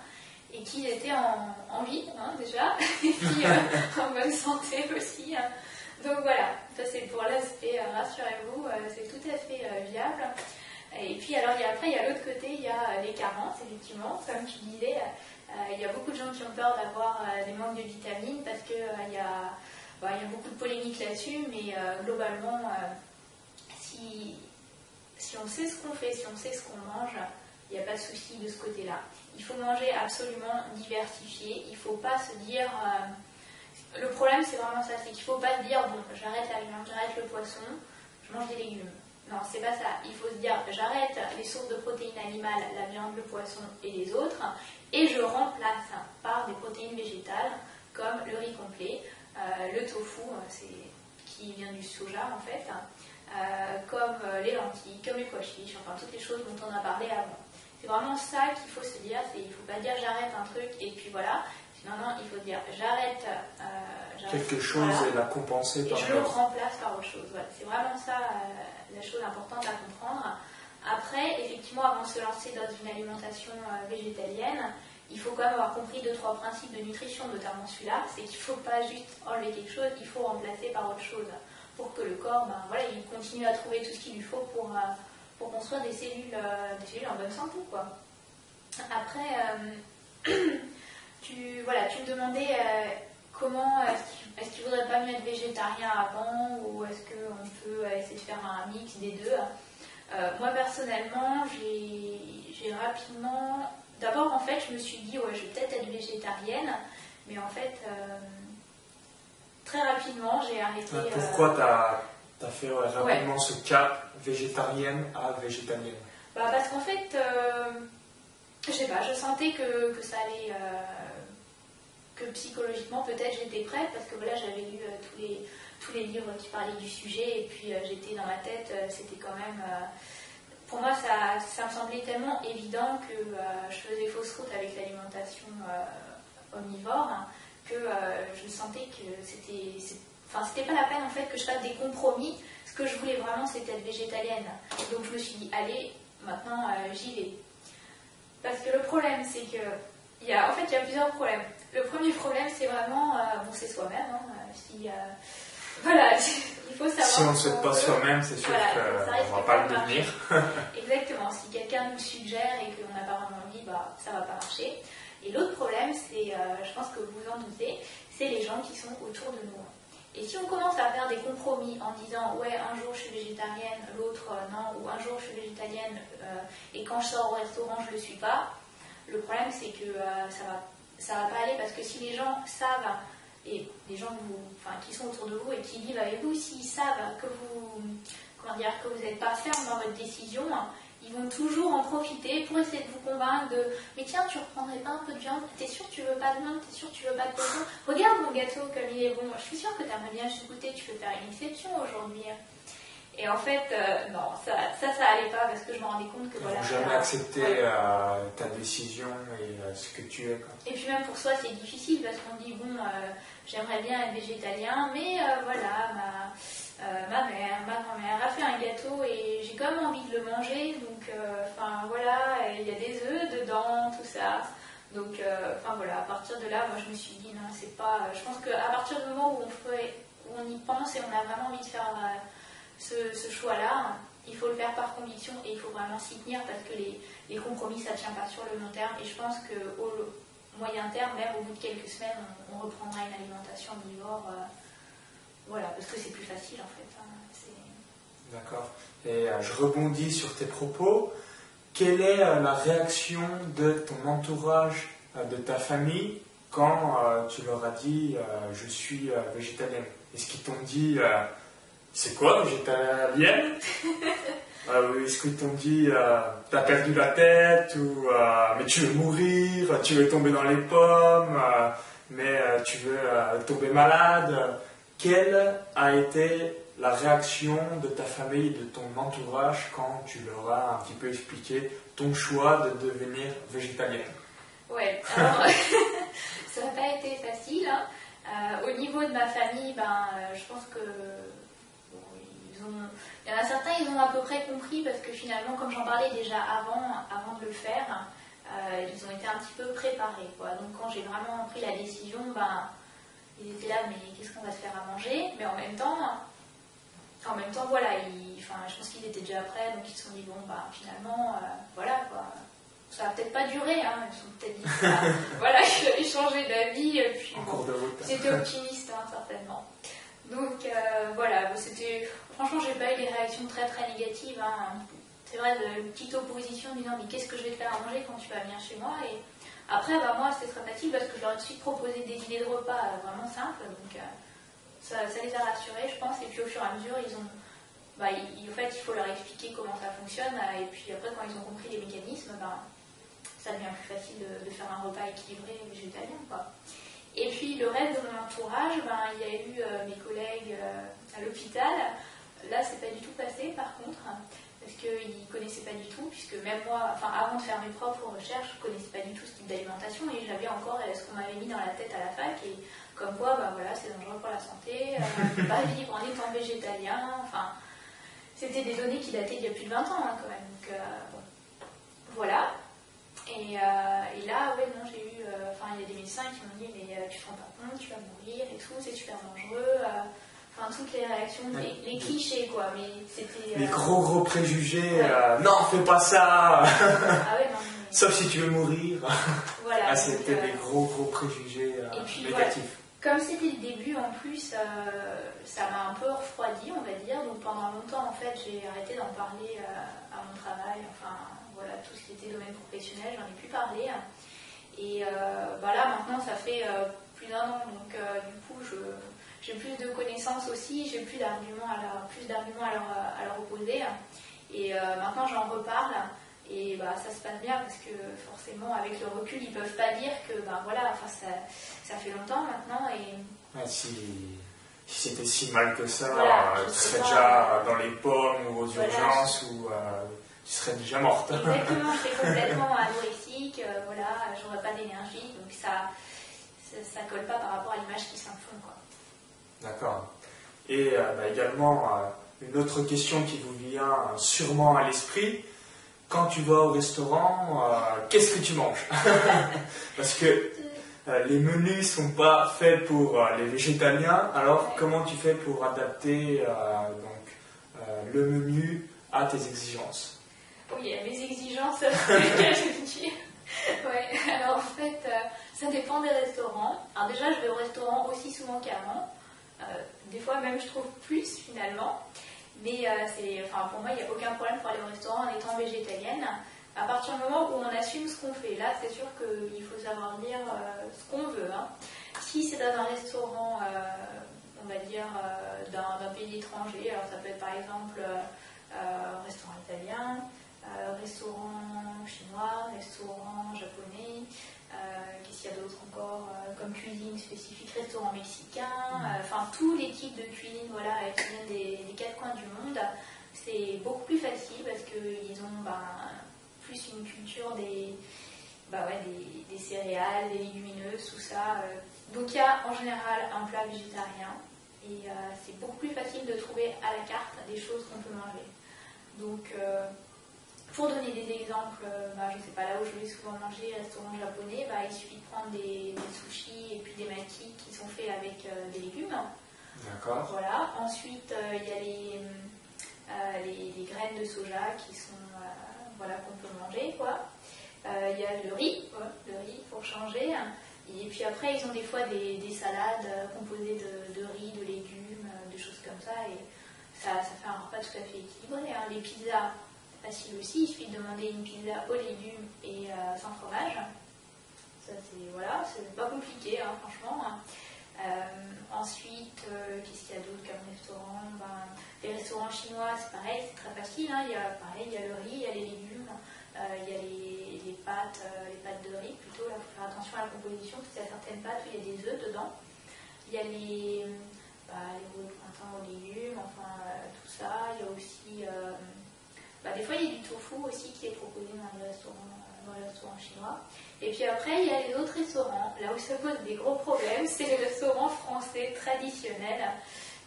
[SPEAKER 2] et qu'ils étaient en, vie hein, déjà, et puis en bonne santé aussi. Hein. Donc voilà, ça c'est pour l'aspect, rassurez-vous, c'est tout à fait viable. Et puis alors après, il y a l'autre côté, il y a les carences, effectivement, comme tu disais, euh, il y a beaucoup de gens qui ont peur d'avoir euh, des manques de vitamines parce qu'il euh, y, a, bah, y a beaucoup de polémiques là-dessus, mais globalement, si, si on sait ce qu'on fait, si on sait ce qu'on mange, il n'y a pas de souci de ce côté-là. Il faut manger absolument diversifié, il ne faut pas se dire... le problème, c'est vraiment ça, c'est qu'il ne faut pas se dire, bon, j'arrête la viande, j'arrête le poisson, je mange des légumes Non, c'est pas ça. Il faut se dire, j'arrête les sources de protéines animales, la viande, le poisson et les autres, et je remplace par des protéines végétales comme le riz complet, euh, le tofu, c'est qui vient du soja en fait, euh, comme les lentilles, comme les pois chiches, enfin toutes les choses dont on a parlé avant. C'est vraiment ça qu'il faut se dire, il ne faut pas dire j'arrête un truc et puis voilà. Non, non, il faut dire j'arrête.
[SPEAKER 1] Euh, Quelque chose et la compenser
[SPEAKER 2] par et je le remplace par autre chose. C'est vraiment ça euh, la chose importante à comprendre. Après, effectivement, avant de se lancer dans une alimentation euh, végétalienne, il faut quand même avoir compris deux, trois principes de nutrition, notamment celui-là, c'est qu'il ne faut pas juste enlever quelque chose, il faut remplacer par autre chose pour que le corps, ben, voilà, il continue à trouver tout ce qu'il lui faut pour, pour construire des cellules, des cellules en bonne santé. Quoi. Après, tu, voilà, tu me demandais euh, comment est-ce qu'il ne faudrait pas mieux être végétarien avant ou est-ce qu'on peut essayer de faire un mix des deux? Euh, moi personnellement, j'ai rapidement. D'abord, en fait, je me suis dit, ouais, je vais peut-être être végétarienne, mais en fait, euh, très rapidement, j'ai arrêté.
[SPEAKER 1] Pourquoi tu as, fait rapidement ce cap végétarienne à végétalienne?
[SPEAKER 2] Bah, Parce qu'en fait, je sais pas, je sentais que, que ça allait que psychologiquement peut-être j'étais prête parce que voilà j'avais lu euh, tous les tous les livres qui parlaient du sujet et puis euh, j'étais dans ma tête euh, c'était quand même pour moi ça, ça, me semblait tellement évident que je faisais fausse route avec l'alimentation omnivore que je sentais que c'était enfin c'était pas la peine en fait que je fasse des compromis. Ce que je voulais vraiment c'était être végétalienne. Donc je me suis dit allez maintenant j'y vais. Parce que le problème c'est que y a, en fait il y a plusieurs problèmes. Le premier problème, c'est vraiment, euh, bon, c'est soi-même. Hein, euh, si, euh, voilà, il faut savoir.
[SPEAKER 1] Si on ne souhaite pas soi-même, c'est sûr qu'on ne va pas le devenir.
[SPEAKER 2] Exactement. Si quelqu'un nous suggère et qu'on n'a pas vraiment envie, bah, ça ne va pas marcher. Et l'autre problème, c'est, je pense que vous vous en doutez, c'est les gens qui sont autour de nous. Et si on commence à faire des compromis en disant ouais un jour je suis végétarienne, l'autre non, ou un jour je suis végétarienne et quand je sors au restaurant je ne le suis pas, le problème c'est que ça va ça va pas aller parce que si les gens savent, et les gens qui sont autour de vous et qui vivent avec vous, s'ils savent que vous comment dire, que vous n'êtes pas ferme dans votre décision, ils vont toujours en profiter pour essayer de vous convaincre de mais tiens tu reprendrais pas un peu de viande? T'es sûr que tu veux pas de viande? T'es sûr que tu veux pas de poisson? Regarde mon gâteau comme il est bon. Je suis sûre que tu aimerais bien juste goûter. Tu peux faire une exception aujourd'hui et en fait, euh, non, ça, ça, ça allait pas parce que je me rendais compte que voilà.
[SPEAKER 1] jamais accepter euh, ta décision et euh, ce que tu es.
[SPEAKER 2] Et puis même pour soi, c'est difficile parce qu'on dit bon, j'aimerais bien être végétalien, mais voilà, ma, ma mère, ma grand-mère a fait un gâteau et j'ai quand même envie de le manger, donc enfin voilà, il y a des œufs dedans, tout ça. Donc, enfin voilà, à partir de là, moi je me suis dit non, c'est pas. Je pense qu'à partir du moment où on, fait, où on y pense et on a vraiment envie de faire ce, choix-là, il faut le faire par conviction et il faut vraiment s'y tenir parce que les, compromis, ça ne tient pas sur le long terme. Et je pense qu'au moyen terme, même au bout de quelques semaines, on, reprendra une alimentation omnivore. Euh, voilà, parce que c'est plus facile en fait. Hein,
[SPEAKER 1] D'accord. Et euh, je rebondis sur tes propos. Quelle est euh, la réaction de ton entourage, de ta famille, quand tu leur as dit je suis végétalienne Est-ce qu'ils t'ont dit c'est quoi, végétalienne euh, Est-ce qu'ils t'ont dit, euh, t'as perdu la tête, ou euh, mais tu veux mourir, tu veux tomber dans les pommes, euh, mais tu veux tomber malade? Quelle a été la réaction de ta famille, de ton entourage, quand tu leur as un petit peu expliqué ton choix de devenir végétalienne
[SPEAKER 2] Ouais, alors ça n'a pas été facile. Hein. au niveau de ma famille, ben, je pense que il y en a certains, ils ont à peu près compris parce que finalement, comme j'en parlais déjà avant, avant de le faire, euh, ils ont été un petit peu préparés. Quoi. Donc quand j'ai vraiment pris la décision, ben, ils étaient là, mais qu'est-ce qu'on va se faire à manger? Mais en même temps, en même temps, voilà, enfin, je pense qu'ils étaient déjà prêts, donc ils se sont dit, bon, ben, finalement, euh, voilà, quoi. Ça va peut-être pas durer, hein, ils se sont peut-être dit, voilà, je changé d'avis, puis c'était optimiste, hein, certainement. Donc euh, voilà, c'était franchement j'ai pas eu des réactions très très négatives. Hein. C'est vrai de une petite opposition en disant mais qu'est-ce que je vais te faire à manger quand tu vas venir chez moi? Et après bah, moi c'était très facile parce que je leur ai tout de suite proposé des idées de repas euh, vraiment simples donc euh, ça, les a rassurés je pense et puis au fur et à mesure ils ont bah, il, en fait, il faut leur expliquer comment ça fonctionne. Et puis après, quand ils ont compris les mécanismes, bah, ça devient plus facile de, faire un repas équilibré végétalien. Quoi. Et puis le reste de mon entourage, ben, il y a eu euh, mes collègues euh, à l'hôpital. Là, c'est pas du tout passé par contre, parce qu'ils ne connaissaient pas du tout, puisque même moi, enfin avant de faire mes propres recherches, je ne connaissais pas du tout ce type d'alimentation et j'avais encore euh, ce qu'on m'avait mis dans la tête à la fac. Et comme quoi, ben, voilà, c'est dangereux pour la santé, euh, pas vivre en étant végétalien. Enfin, c'était des données qui dataient il y a plus de 20 ans hein, quand même. Donc, voilà. Et, euh, et, là, ouais, non, j'ai eu. Euh, enfin, il y a des médecins qui m'ont dit Mais euh, tu te rends pas compte, tu vas mourir et tout, c'est super dangereux. Enfin, toutes les réactions, les, clichés, quoi. Mais c'était.
[SPEAKER 1] Les gros, gros préjugés. non, fais pas ça
[SPEAKER 2] Ah ouais, non,
[SPEAKER 1] Sauf si tu veux mourir. Voilà. ah, c'était des gros, gros préjugés négatifs.
[SPEAKER 2] Comme c'était le début, en plus, ça m'a un peu refroidi, on va dire. Donc pendant longtemps, en fait, j'ai arrêté d'en parler à mon travail. Enfin, voilà, tout ce qui était domaine professionnel, j'en ai pu parler. Et euh, bah là, maintenant, ça fait euh, plus d'un an, donc euh, du coup, j'ai plus de connaissances aussi, j'ai plus d'arguments à leur, plus d'arguments à leur, à leur opposer. Et maintenant, j'en reparle. Et bah, ça se passe bien parce que forcément, avec le recul, ils peuvent pas dire que bah, voilà, enfin, ça, ça fait longtemps maintenant. Et...
[SPEAKER 1] si, si c'était si mal que ça, tu serais déjà dans les pommes ou aux urgences ou tu serais déjà morte.
[SPEAKER 2] Exactement, je serais complètement anorexique, euh, voilà, j'aurais pas d'énergie, donc ça, ça, colle pas par rapport à l'image qui s'en font.
[SPEAKER 1] D'accord. Et euh, bah, également, euh, une autre question qui vous vient sûrement à l'esprit, quand tu vas au restaurant, qu'est-ce que tu manges Parce que les menus sont pas faits pour les végétaliens, alors comment tu fais pour adapter donc, le menu à tes exigences?
[SPEAKER 2] Oui, y a mes exigences, je dire. Ouais, alors en fait, euh, ça dépend des restaurants. Alors déjà, je vais au restaurant aussi souvent qu'avant. Euh, des fois même, je trouve plus finalement. Mais euh, enfin, pour moi, il n'y a aucun problème pour aller au restaurant en étant végétalienne. À partir du moment où on assume ce qu'on fait, là, c'est sûr qu'il faut savoir dire ce qu'on veut. Hein. Si c'est dans un restaurant, on va dire, d'un, pays étranger, alors ça peut être par exemple restaurant italien, euh, restaurant chinois, restaurant japonais, euh, qu'est-ce qu'il y a d'autre encore euh, comme cuisine spécifique, restaurant mexicain, mm. enfin tous les types de cuisine voilà, qui viennent des, quatre coins du monde, c'est beaucoup plus facile parce qu'ils ont ben, plus une culture des, bah ouais, des, céréales, des légumineuses, tout ça. Donc il y a en général un plat végétarien et c'est beaucoup plus facile de trouver à la carte des choses qu'on peut manger. Pour donner des exemples, euh, bah, je ne sais pas, là où je vais souvent manger, restaurant japonais, bah, il suffit de prendre des, sushis et puis des makis qui sont faits avec euh, des légumes.
[SPEAKER 1] D'accord.
[SPEAKER 2] Voilà. Ensuite, euh, il y a les, les, graines de soja qui sont, voilà, qu'on peut manger, quoi. Il y a le riz, le riz pour changer. Et puis après, ils ont des fois des, salades composées de, riz, de légumes, de choses comme ça. Et ça, ça fait un repas tout à fait équilibré. Hein. Les pizzas, facile aussi, il suffit de demander une pizza aux légumes et euh, sans fromage. Ça c'est voilà, c'est pas compliqué hein, franchement. Euh, ensuite, euh, qu'est-ce qu'il y a d'autre comme restaurant? Ben, Les restaurants chinois, c'est pareil, c'est très facile. Hein. il y a pareil, il y a le riz, il y a les légumes, il y a les, pâtes, les pâtes de riz plutôt. il faut faire attention à la composition parce qu'il y a certaines pâtes où il y a des œufs dedans. Il y a les, bah, les printemps aux légumes, enfin tout ça. Il y a aussi fois, il y a du tofu aussi qui est proposé dans les restaurants, restaurants chinois. Et puis après, il y a les autres restaurants. Là où ça pose des gros problèmes, c'est les restaurants français traditionnels.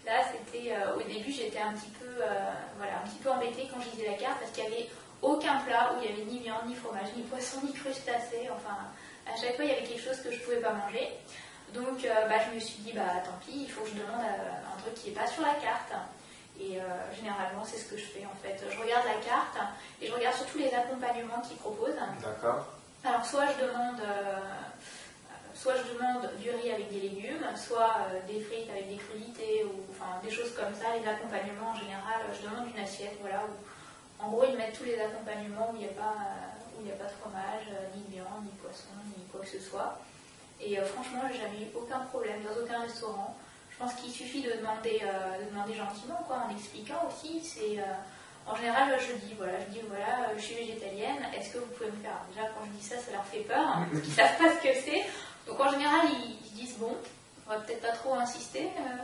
[SPEAKER 2] Là, c'était euh, au début, j'étais un petit peu, euh, voilà, un petit peu embêtée quand je lisais la carte parce qu'il n'y avait aucun plat où il n'y avait ni viande, ni fromage, ni poisson, ni crustacés. Enfin, à chaque fois, il y avait quelque chose que je ne pouvais pas manger. Donc, euh, bah, je me suis dit, bah, tant pis, il faut que je demande un truc qui n'est pas sur la carte. Et euh, généralement, c'est ce que je fais en fait. Je regarde la carte et je regarde surtout les accompagnements qu'ils proposent.
[SPEAKER 1] D'accord.
[SPEAKER 2] Alors, soit je demande. Euh, soit je demande du riz avec des légumes, soit euh, des frites avec des crudités, ou enfin des choses comme ça. Les accompagnements en général, je demande une assiette, voilà, où en gros ils mettent tous les accompagnements où il n'y a, pas, où il a pas de fromage, ni de viande, ni de poisson, ni quoi que ce soit. Et franchement, j'ai jamais eu aucun problème dans aucun restaurant. Je pense qu'il suffit de demander, de demander gentiment, quoi, en expliquant aussi. C'est en général, je dis, voilà, je dis, voilà, je suis végétalienne, est-ce que vous pouvez me faire Déjà, quand je dis ça, ça leur fait peur, hein, parce qu'ils ne savent pas ce que c'est. Donc, en général, ils, disent, bon, on va peut-être pas trop insister. Euh,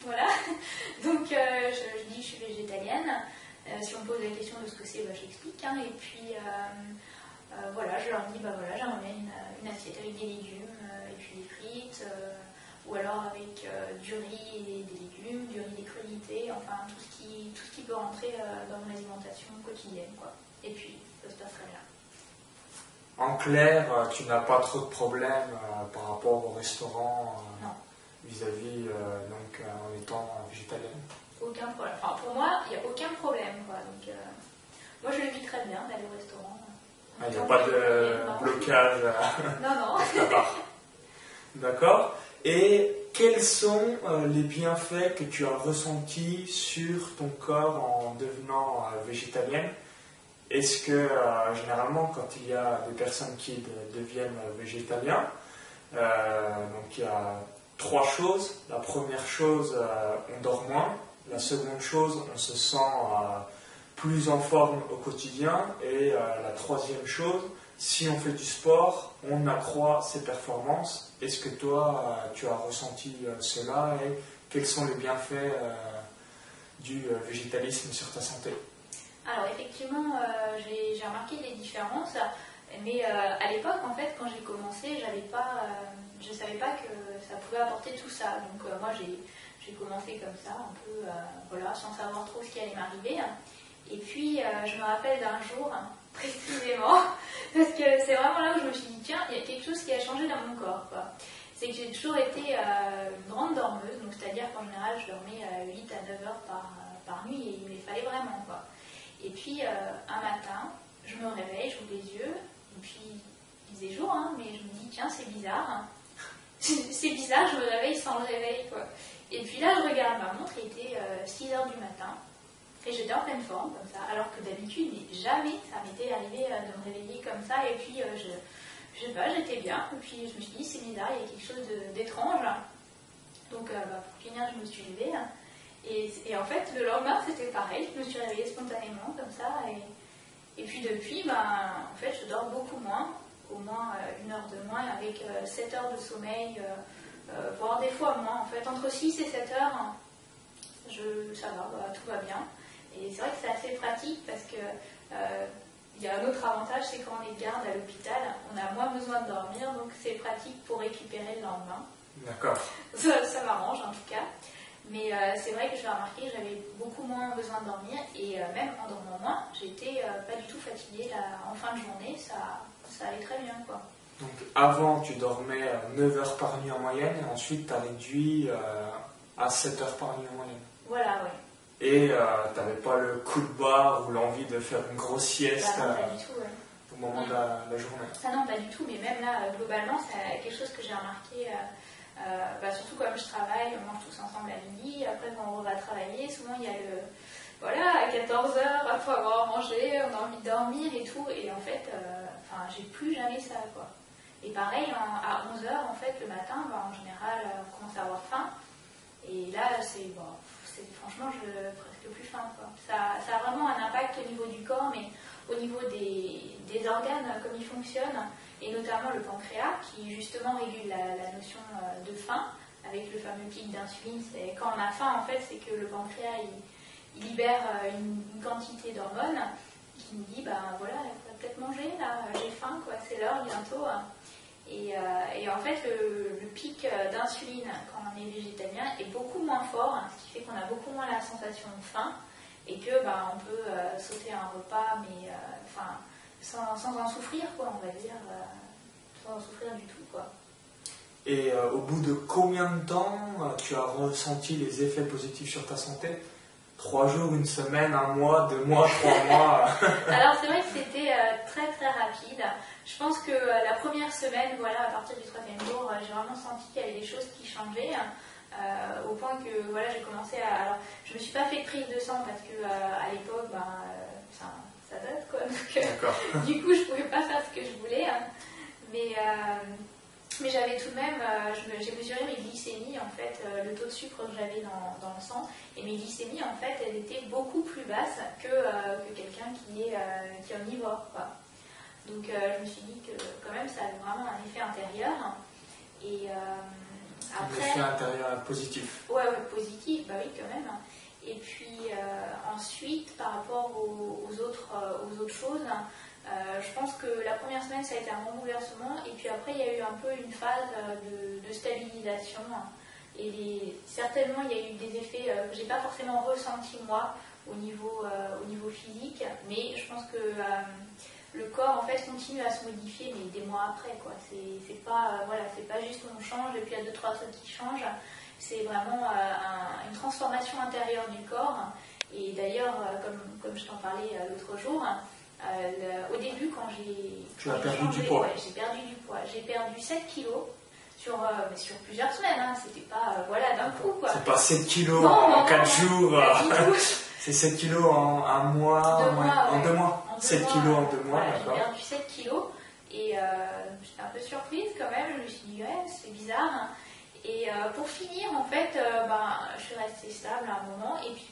[SPEAKER 2] voilà. Donc, euh, je, dis, je suis végétalienne. Euh, si on me pose la question de ce que c'est, bah, j'explique. Hein, et puis, voilà, je leur dis, bah voilà, j'aimerais une, une, assiette avec des légumes, et puis des frites ou alors avec euh, du riz et des légumes, du riz des crudités, enfin tout ce qui, tout ce qui peut rentrer euh, dans mon alimentation quotidienne. Quoi. Et puis, ça se passerait bien.
[SPEAKER 1] En clair, euh, tu n'as pas trop de problèmes par rapport au restaurant vis-à-vis donc en étant végétalienne
[SPEAKER 2] Aucun problème. Enfin, pour moi, il n'y a aucun problème. Quoi. Donc, moi, je le vis très bien d'aller au restaurant.
[SPEAKER 1] Ah, il n'y a pas de blocage.
[SPEAKER 2] non, non.
[SPEAKER 1] D'accord. Et quels sont euh, les bienfaits que tu as ressentis sur ton corps en devenant euh, végétalienne? Est-ce que euh, généralement quand il y a des personnes qui deviennent végétaliens, donc il y a trois choses. La première chose, on dort moins. La seconde chose, on se sent plus en forme au quotidien. Et la troisième chose, si on fait du sport, on accroît ses performances. Est-ce que toi, euh, tu as ressenti euh, cela et quels sont les bienfaits euh, du végétalisme sur ta santé?
[SPEAKER 2] Alors effectivement, j'ai remarqué des différences, mais à l'époque, en fait, quand j'ai commencé, pas, je ne savais pas que ça pouvait apporter tout ça. Donc moi, j'ai commencé comme ça, un peu, voilà, sans savoir trop ce qui allait m'arriver. Et puis, je me rappelle d'un jour, précisément, parce que c'est vraiment là où je me suis dit, tiens, il y a quelque chose qui a changé dans mon corps. C'est que j'ai toujours été euh, une grande dormeuse, donc c'est-à-dire qu'en général, je dormais 8 à 9 heures par, par nuit et il me fallait vraiment. Quoi. Et puis, euh, un matin, je me réveille, j'ouvre les yeux, et puis, il faisait jour, hein, mais je me dis, tiens, c'est bizarre. c'est bizarre, je me réveille sans le réveil. Quoi. Et puis là, je regarde ma montre, il était 6 euh, heures du matin. Et j'étais en pleine forme, comme ça, alors que d'habitude, jamais ça m'était arrivé euh, de me réveiller comme ça. Et puis, euh, je, je sais pas, j'étais bien. Et puis, je me suis dit, c'est bizarre, il y a quelque chose d'étrange. Donc, euh, bah, pour finir, je me suis levée. Et, et, en fait, le lendemain, c'était pareil. Je me suis réveillée spontanément, comme ça. Et, et puis, depuis, ben, en fait, je dors beaucoup moins. Au moins une heure de moins, avec 7 heures de sommeil, voire des fois moins. En fait, entre 6 et 7 heures, je, ça va, bah, tout va bien. Et c'est vrai que c'est assez pratique parce que euh, il y a un autre avantage, c'est quand on est garde à l'hôpital, on a moins besoin de dormir, donc c'est pratique pour récupérer le lendemain.
[SPEAKER 1] D'accord.
[SPEAKER 2] Ça, m'arrange en tout cas. Mais euh, c'est vrai que je l'ai remarqué, j'avais beaucoup moins besoin de dormir et euh, même en dormant moins, j'étais pas du tout fatiguée en fin de journée, ça, ça allait très bien quoi.
[SPEAKER 1] Donc avant tu dormais 9 heures par nuit en moyenne et ensuite tu as réduit à 7 heures par nuit en moyenne.
[SPEAKER 2] Voilà, oui
[SPEAKER 1] et euh, tu n'avais pas le coup de barre ou l'envie de faire une grosse sieste
[SPEAKER 2] bah pas du tout,
[SPEAKER 1] au moment de la, journée.
[SPEAKER 2] Ça non, pas du tout, mais même là, euh, globalement, c'est quelque chose que j'ai remarqué, euh, bah, surtout comme je travaille, on mange tous ensemble à midi, après quand on va travailler, souvent il y a le... Voilà, à 14h, après avoir mangé, on a envie de dormir et tout, et en fait, enfin, j'ai plus jamais ça, quoi. Et pareil, à 11h, en fait, le matin, bah, en général, on commence à avoir faim, et là, c'est bon, franchement, je presque plus faim. Ça, ça, a vraiment un impact au niveau du corps, mais au niveau des, des, organes, comme ils fonctionnent, et notamment le pancréas, qui justement régule la, notion euh, de faim, avec le fameux pic d'insuline. Quand on a faim, en fait, c'est que le pancréas il, libère euh, une, quantité d'hormones qui nous dit, ben voilà, il faut peut-être manger, là, j'ai faim, quoi, c'est l'heure bientôt. Euh, et, en fait, le, pic euh, d'insuline quand on est végétalien est beaucoup moins fort, ce qui fait qu'on a beaucoup moins la sensation de faim et que bah, on peut euh, sauter un repas, mais enfin, sans, en souffrir, quoi, on va dire, sans en souffrir du tout. Quoi.
[SPEAKER 1] Et au bout de combien de temps tu as ressenti les effets positifs sur ta santé? Trois jours, une semaine, un mois, deux mois, trois mois
[SPEAKER 2] Alors c'est vrai que c'était très très rapide. Je pense que euh, la première semaine, voilà, à partir du troisième jour, euh, j'ai vraiment senti qu'il y avait des choses qui changeaient. Euh, au point que voilà, j'ai commencé à. Alors, je me suis pas fait de prise de sang parce que à l'époque, ben, ça, ça, date quoi. Donc, du coup, je pouvais pas faire ce que je voulais. Hein. Mais, mais j'avais tout de même, j'ai mesuré mes glycémies, en fait, le taux de sucre que j'avais dans, dans, le sang, et mes glycémies, en fait, elles étaient beaucoup plus basses que, que quelqu'un qui est, qui est omnivore. Quoi. Donc je me suis dit que quand même ça avait vraiment un effet intérieur. Et
[SPEAKER 1] après. Un effet intérieur positif.
[SPEAKER 2] Ouais, ouais, positif, bah oui, quand même. Et puis ensuite, par rapport aux, autres, aux autres choses, euh, je pense que la première semaine, ça a été un grand bouleversement. Et puis après, il y a eu un peu une phase euh, de, stabilisation. Et certainement, il y a eu des effets euh, que je n'ai pas forcément ressentis moi au niveau, au niveau physique. Mais je pense que le corps, en fait, continue à se modifier, mais des mois après. quoi. C'est pas, voilà, pas juste on change et puis il y a deux, trois trucs qui changent. C'est vraiment une transformation intérieure du corps. Et d'ailleurs, comme, comme je t'en parlais l'autre jour, euh, au début, quand j'ai.
[SPEAKER 1] Tu as perdu du poids
[SPEAKER 2] J'ai perdu du poids. J'ai perdu 7 kilos sur, euh, sur plusieurs semaines. Hein. C'était pas euh, voilà, d'un coup.
[SPEAKER 1] C'est pas 7 kilos en 4 jours. C'est 7 kilos en un mois, en deux mois. 7 kilos en deux mois,
[SPEAKER 2] J'ai perdu 7 kilos et j'étais un peu surprise quand même. Je me suis dit, ouais, c'est bizarre. Et pour finir, en fait, ben, je suis restée stable à un moment et puis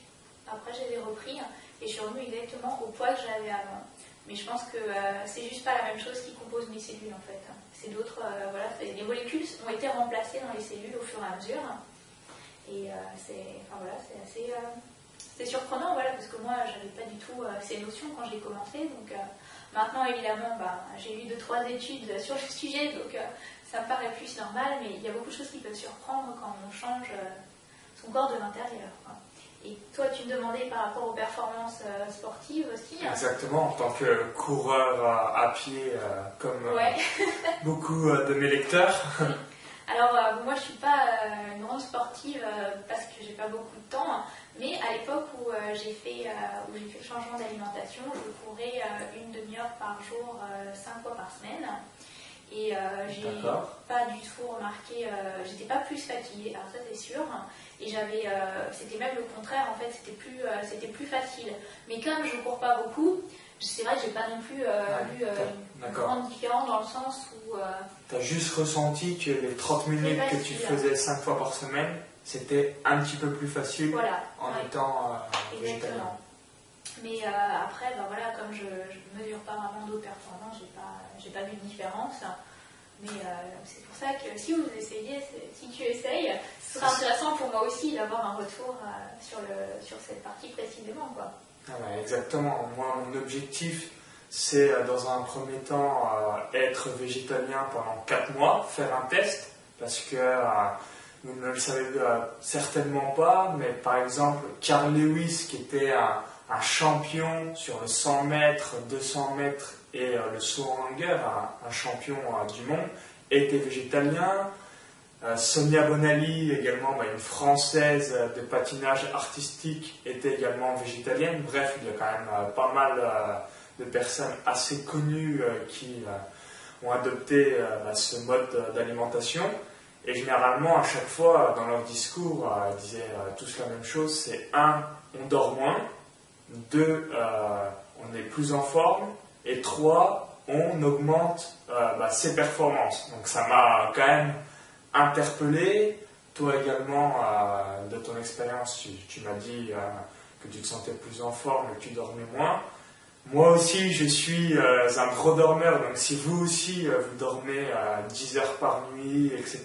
[SPEAKER 2] après j'avais repris et je suis revenue exactement au poids que j'avais avant. Mais je pense que euh, c'est juste pas la même chose qui compose mes cellules en fait. C'est d'autres, euh, voilà, les molécules ont été remplacées dans les cellules au fur et à mesure. Et euh, c'est, enfin voilà, assez, c'est surprenant, voilà, parce que moi j'avais pas du tout ces notions quand j'ai commencé. Donc maintenant évidemment, bah, j'ai eu deux trois études sur le sujet, donc ça me paraît plus normal. Mais il y a beaucoup de choses qui peuvent surprendre quand on change son corps de l'intérieur. Et toi, tu me demandais par rapport aux performances euh, sportives aussi.
[SPEAKER 1] Hein. Exactement, en tant que coureur à, pied, euh, comme euh, beaucoup de mes lecteurs.
[SPEAKER 2] Alors, moi, je ne suis pas une grande sportive parce que j'ai pas beaucoup de temps, mais à l'époque où j'ai fait, où j'ai fait le changement d'alimentation, je courais une demi-heure par jour, cinq fois par semaine. Et j'ai pas du tout remarqué, j'étais pas plus fatiguée, alors ça c'est sûr. Et j'avais, euh, c'était même le contraire en fait, c'était plus, euh, c'était plus facile. Mais comme je cours pas beaucoup, c'est vrai que j'ai pas non plus euh, vu une grande différence dans le sens où.
[SPEAKER 1] tu as juste ressenti que les 30 minutes que tu faisais 5 fois par semaine, c'était un petit peu plus facile en étant végétalien.
[SPEAKER 2] Mais après, ben voilà, comme je ne mesure pas vraiment d'autres performances, j'ai pas, j'ai pas vu de différence. Mais c'est pour ça que si vous essayez, si tu essayes, ce sera intéressant pour moi aussi d'avoir un retour euh, sur, le, sur cette partie précisément. Quoi.
[SPEAKER 1] Ah exactement. Moi, mon objectif, c'est euh, dans un premier temps euh, être végétalien pendant 4 mois, faire un test, parce que vous ne le savez certainement pas, mais par exemple, Carl Lewis, qui était un, champion sur le 100 mètres, 200 mètres et le saut en longueur, un, un champion du monde, était végétalien. Euh, Sonia Bonali, également bah, une française de patinage artistique, était également végétalienne. Bref, il y a quand même euh, pas mal euh, de personnes assez connues qui ont adopté bah, ce mode d'alimentation. Et généralement, à chaque fois, dans leur discours, ils disaient tous la même chose, c'est un, on dort moins, deux, on est plus en forme, et trois, on augmente bah, ses performances. Donc ça m'a quand même interpellé. Toi également, euh, de ton expérience, tu, m'as dit euh, que tu te sentais plus en forme et que tu dormais moins. Moi aussi, je suis euh, un gros dormeur, donc si vous aussi, vous dormez 10 heures par nuit, etc.,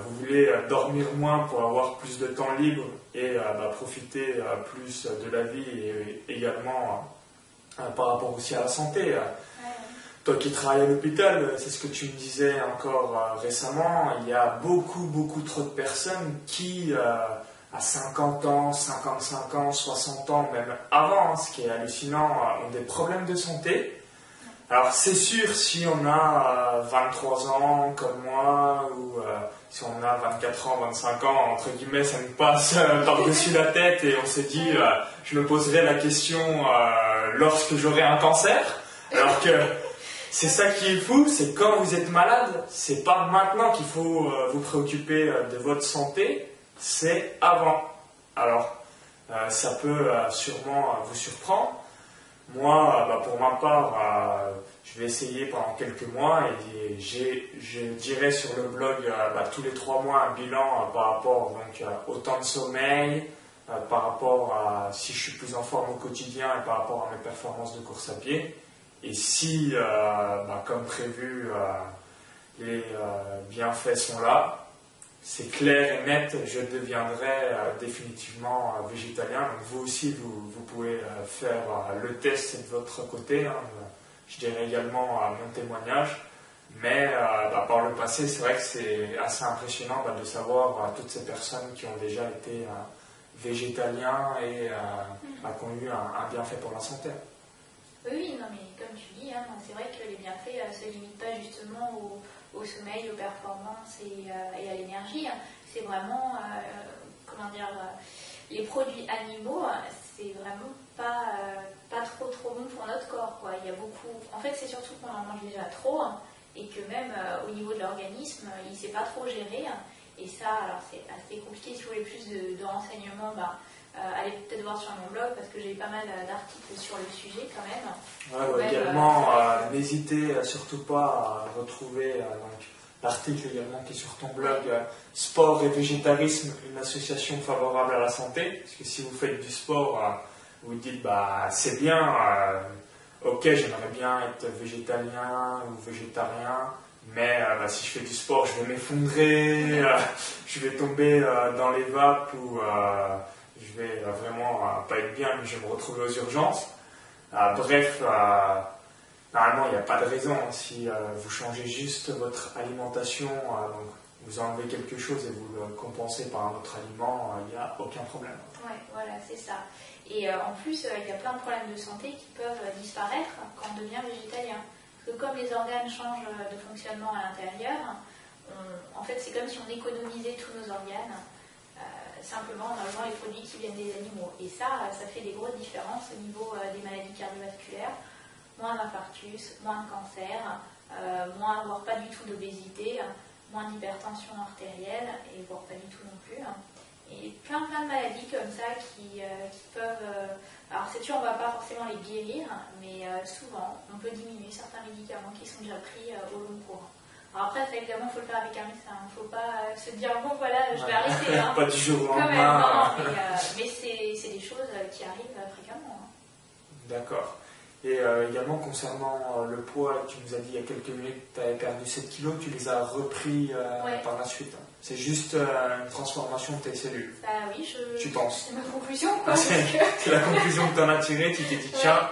[SPEAKER 1] vous voulez dormir moins pour avoir plus de temps libre et bah, profiter plus de la vie et également par rapport aussi à la santé, toi qui travailles à l'hôpital, c'est ce que tu me disais encore euh, récemment, il y a beaucoup, beaucoup trop de personnes qui, euh, à 50 ans, 55 ans, 60 ans, même avant, hein, ce qui est hallucinant, euh, ont des problèmes de santé. Alors c'est sûr, si on a 23 ans comme moi, ou si on a 24 ans, 25 ans, entre guillemets, ça nous passe par-dessus la tête et on se dit, je me poserai la question lorsque j'aurai un cancer. Alors que c'est ça qui est fou, c'est quand vous êtes malade, c'est pas maintenant qu'il faut euh, vous préoccuper euh, de votre santé, c'est avant. Alors, euh, ça peut sûrement vous surprendre, Moi, bah, pour ma part, euh, je vais essayer pendant quelques mois et je dirais sur le blog euh, bah, tous les trois mois un bilan euh, par rapport donc, au temps de sommeil, par rapport à si je suis plus en forme au quotidien et par rapport à mes performances de course à pied. Et si, bah, comme prévu, les bienfaits sont là, c'est clair et net, je deviendrai euh, définitivement euh, végétalien. Donc vous aussi, vous, pouvez euh, faire le test de votre côté. Hein. Je dirais également mon témoignage. Mais bah, par le passé, c'est vrai que c'est assez impressionnant bah, de savoir toutes ces personnes qui ont déjà été végétaliens et bah, qui ont eu un, bienfait pour la santé.
[SPEAKER 2] Oui, oui, non, mais comme tu dis, hein, c'est vrai que les bienfaits ne se limitent pas justement aux au sommeil, aux performances et, euh, à l'énergie. C'est vraiment, euh, comment dire, euh, les produits animaux, c'est vraiment pas, pas trop trop bon pour notre corps. Quoi. Il y a beaucoup. En fait, c'est surtout qu'on en mange déjà trop hein, et que même au niveau de l'organisme, il ne sait pas trop gérer. Et ça, alors c'est assez compliqué. Si vous voulez plus de, renseignements, bah, allez peut-être voir sur mon blog parce que j'ai pas mal d'articles sur le sujet quand même.
[SPEAKER 1] Ouais, également, euh, n'hésitez surtout pas à retrouver euh, l'article également qui est sur ton blog euh, Sport et végétarisme, une association favorable à la santé. Parce que si vous faites du sport, vous dites bah c'est bien, ok j'aimerais bien être végétalien ou végétarien, mais bah, si je fais du sport je vais m'effondrer, je vais tomber dans les vapes ou vais vraiment pas être bien, mais je vais me retrouver aux urgences. Ah, bref, euh, normalement, il n'y a pas de raison. Hein. Si euh, vous changez juste votre alimentation, euh, donc vous enlevez quelque chose et vous le compensez par un autre aliment, il n'y a aucun problème.
[SPEAKER 2] Oui, voilà, c'est ça. Et en plus, il y a plein de problèmes de santé qui peuvent disparaître quand on devient végétalien. Parce que comme les organes changent de fonctionnement à l'intérieur, en fait, c'est comme si on économisait tous nos organes simplement en enlevant les produits qui viennent des animaux. Et ça, ça fait des grosses différences au niveau euh, des maladies cardiovasculaires. Moins d'infarctus, moins de cancer, euh, moins, voire pas du tout d'obésité, moins d'hypertension artérielle, et voire pas du tout non plus. Et plein plein de maladies comme ça qui, euh, peuvent... alors c'est sûr, on ne va pas forcément les guérir, mais souvent, on peut diminuer certains médicaments qui sont déjà pris au long cours. Alors après, évidemment, il faut le faire avec un médecin. Il ne faut pas euh, se dire, bon, voilà, je vais arrêter. Hein.
[SPEAKER 1] pas du jour au lendemain.
[SPEAKER 2] mais, euh, c'est des choses euh, qui arrivent fréquemment. Hein.
[SPEAKER 1] D'accord. Et également, concernant le poids, tu nous as dit il y a quelques minutes, tu avais perdu 7 kilos, tu les as repris par la suite. Hein. C'est juste une transformation de tes cellules.
[SPEAKER 2] Bah oui, je.
[SPEAKER 1] Tu penses
[SPEAKER 2] C'est ma conclusion,
[SPEAKER 1] quoi. c'est la conclusion que tu en as tirée, tu t'es dit, tiens,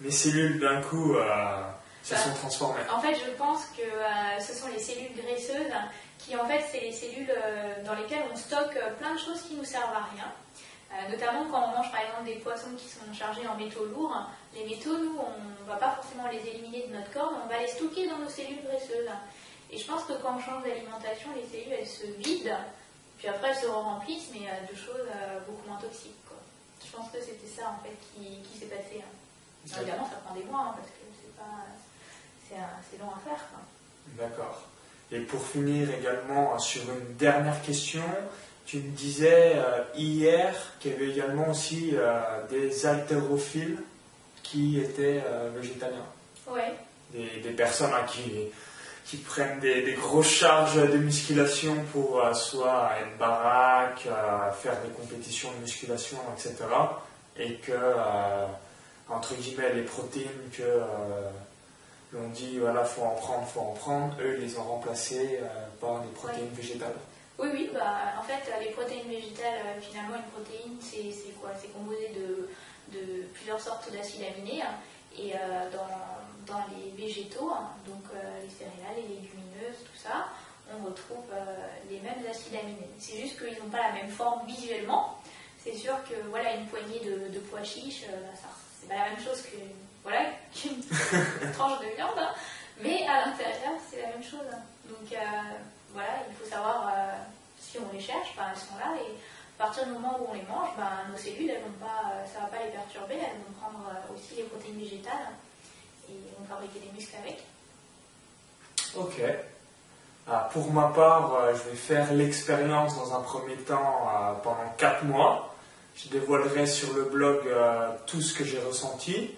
[SPEAKER 1] mes cellules d'un coup se sont transformées.
[SPEAKER 2] En fait, je pense que euh, ce sont les cellules graisseuses qui, en fait, c'est les cellules euh, dans lesquelles on stocke euh, plein de choses qui nous servent à rien. notamment quand on mange par exemple des poissons qui sont chargés en métaux lourds, les métaux, nous, on ne va pas forcément les éliminer de notre corps, mais on va les stocker dans nos cellules graisseuses. Et je pense que quand on change d'alimentation, les cellules, elles se vident, puis après elles se remplissent, mais de choses beaucoup moins toxiques. Je pense que c'était ça, en fait, qui, s'est passé. Hein. Évidemment, ça prend des mois, hein, parce que c'est pas c'est long à faire.
[SPEAKER 1] D'accord. Et pour finir également sur une dernière question, tu me disais euh, hier qu'il y avait également aussi euh, des haltérophiles qui étaient euh, végétaliens.
[SPEAKER 2] Oui.
[SPEAKER 1] Des, personnes hein, qui, qui prennent des, grosses charges de musculation pour soit être baraque, faire des compétitions de musculation, etc. Et que, entre guillemets, les protéines que on dit voilà, faut en prendre, faut en prendre. Eux, ils les ont remplacés euh, par des protéines végétales.
[SPEAKER 2] Oui, oui, bah, en fait, les protéines végétales, euh, finalement, une protéine, c'est quoi? C'est composé de, de, plusieurs sortes d'acides aminés. Hein. et euh, dans, dans, les végétaux, hein, donc les céréales, les légumineuses, tout ça, on retrouve les mêmes acides aminés. C'est juste qu'ils n'ont pas la même forme visuellement. C'est sûr que voilà, une poignée de, pois chiches, c'est pas la même chose que voilà, qu'une tranche de viande, hein. mais à l'intérieur, c'est la même chose. Donc euh, voilà, il faut savoir euh, si on les cherche, ben, elles sont là, et à partir du moment où on les mange, ben, nos cellules, elles vont pas, euh, ça ne va pas les perturber, elles vont prendre aussi les protéines végétales et vont fabriquer des muscles avec.
[SPEAKER 1] Ok. Ah, pour ma part, je vais faire l'expérience dans un premier temps pendant 4 mois. Je dévoilerai sur le blog tout ce que j'ai ressenti.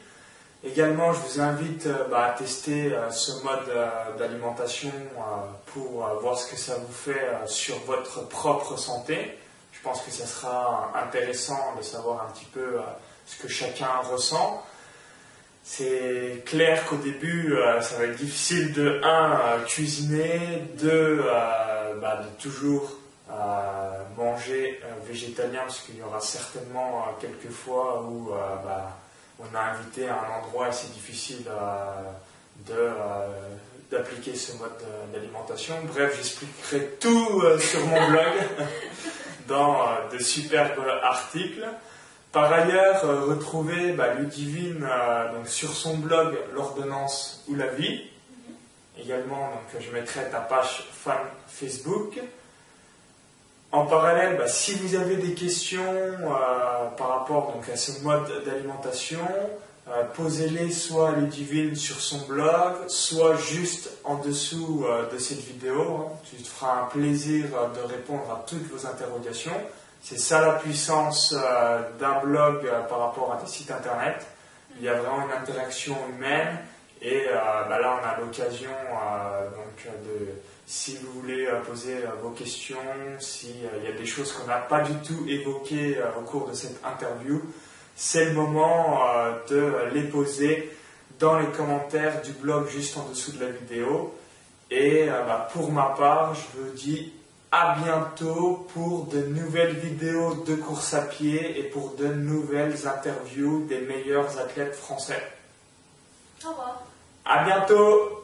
[SPEAKER 1] Également, je vous invite bah, à tester ce mode d'alimentation pour voir ce que ça vous fait sur votre propre santé. Je pense que ça sera intéressant de savoir un petit peu ce que chacun ressent. C'est clair qu'au début, euh, ça va être difficile de 1 cuisiner, 2 bah, de toujours manger végétalien, parce qu'il y aura certainement quelques fois où bah, on a invité à un endroit c'est difficile d'appliquer ce mode d'alimentation. Bref, j'expliquerai tout euh, sur mon blog dans euh, de superbes articles. Par ailleurs, euh, retrouvez bah, Ludivine sur son blog L'ordonnance ou la vie. Également, je mettrai ta page fan Facebook. En parallèle, bah, si vous avez des questions euh, par rapport donc, à ce mode d'alimentation, posez-les soit à Ludivine sur son blog, soit juste en dessous de cette vidéo. Hein. Tu te feras un plaisir de répondre à toutes vos interrogations. C'est ça la puissance euh, d'un blog euh, par rapport à des sites internet. Il y a vraiment une interaction humaine et euh, bah là on a l'occasion donc de si vous voulez poser vos questions, s'il y a des choses qu'on n'a pas du tout évoquées au cours de cette interview, c'est le moment de les poser dans les commentaires du blog juste en dessous de la vidéo. Et bah, pour ma part, je vous dis à bientôt pour de nouvelles vidéos de course à pied et pour de nouvelles interviews des meilleurs athlètes français.
[SPEAKER 2] Au revoir.
[SPEAKER 1] À bientôt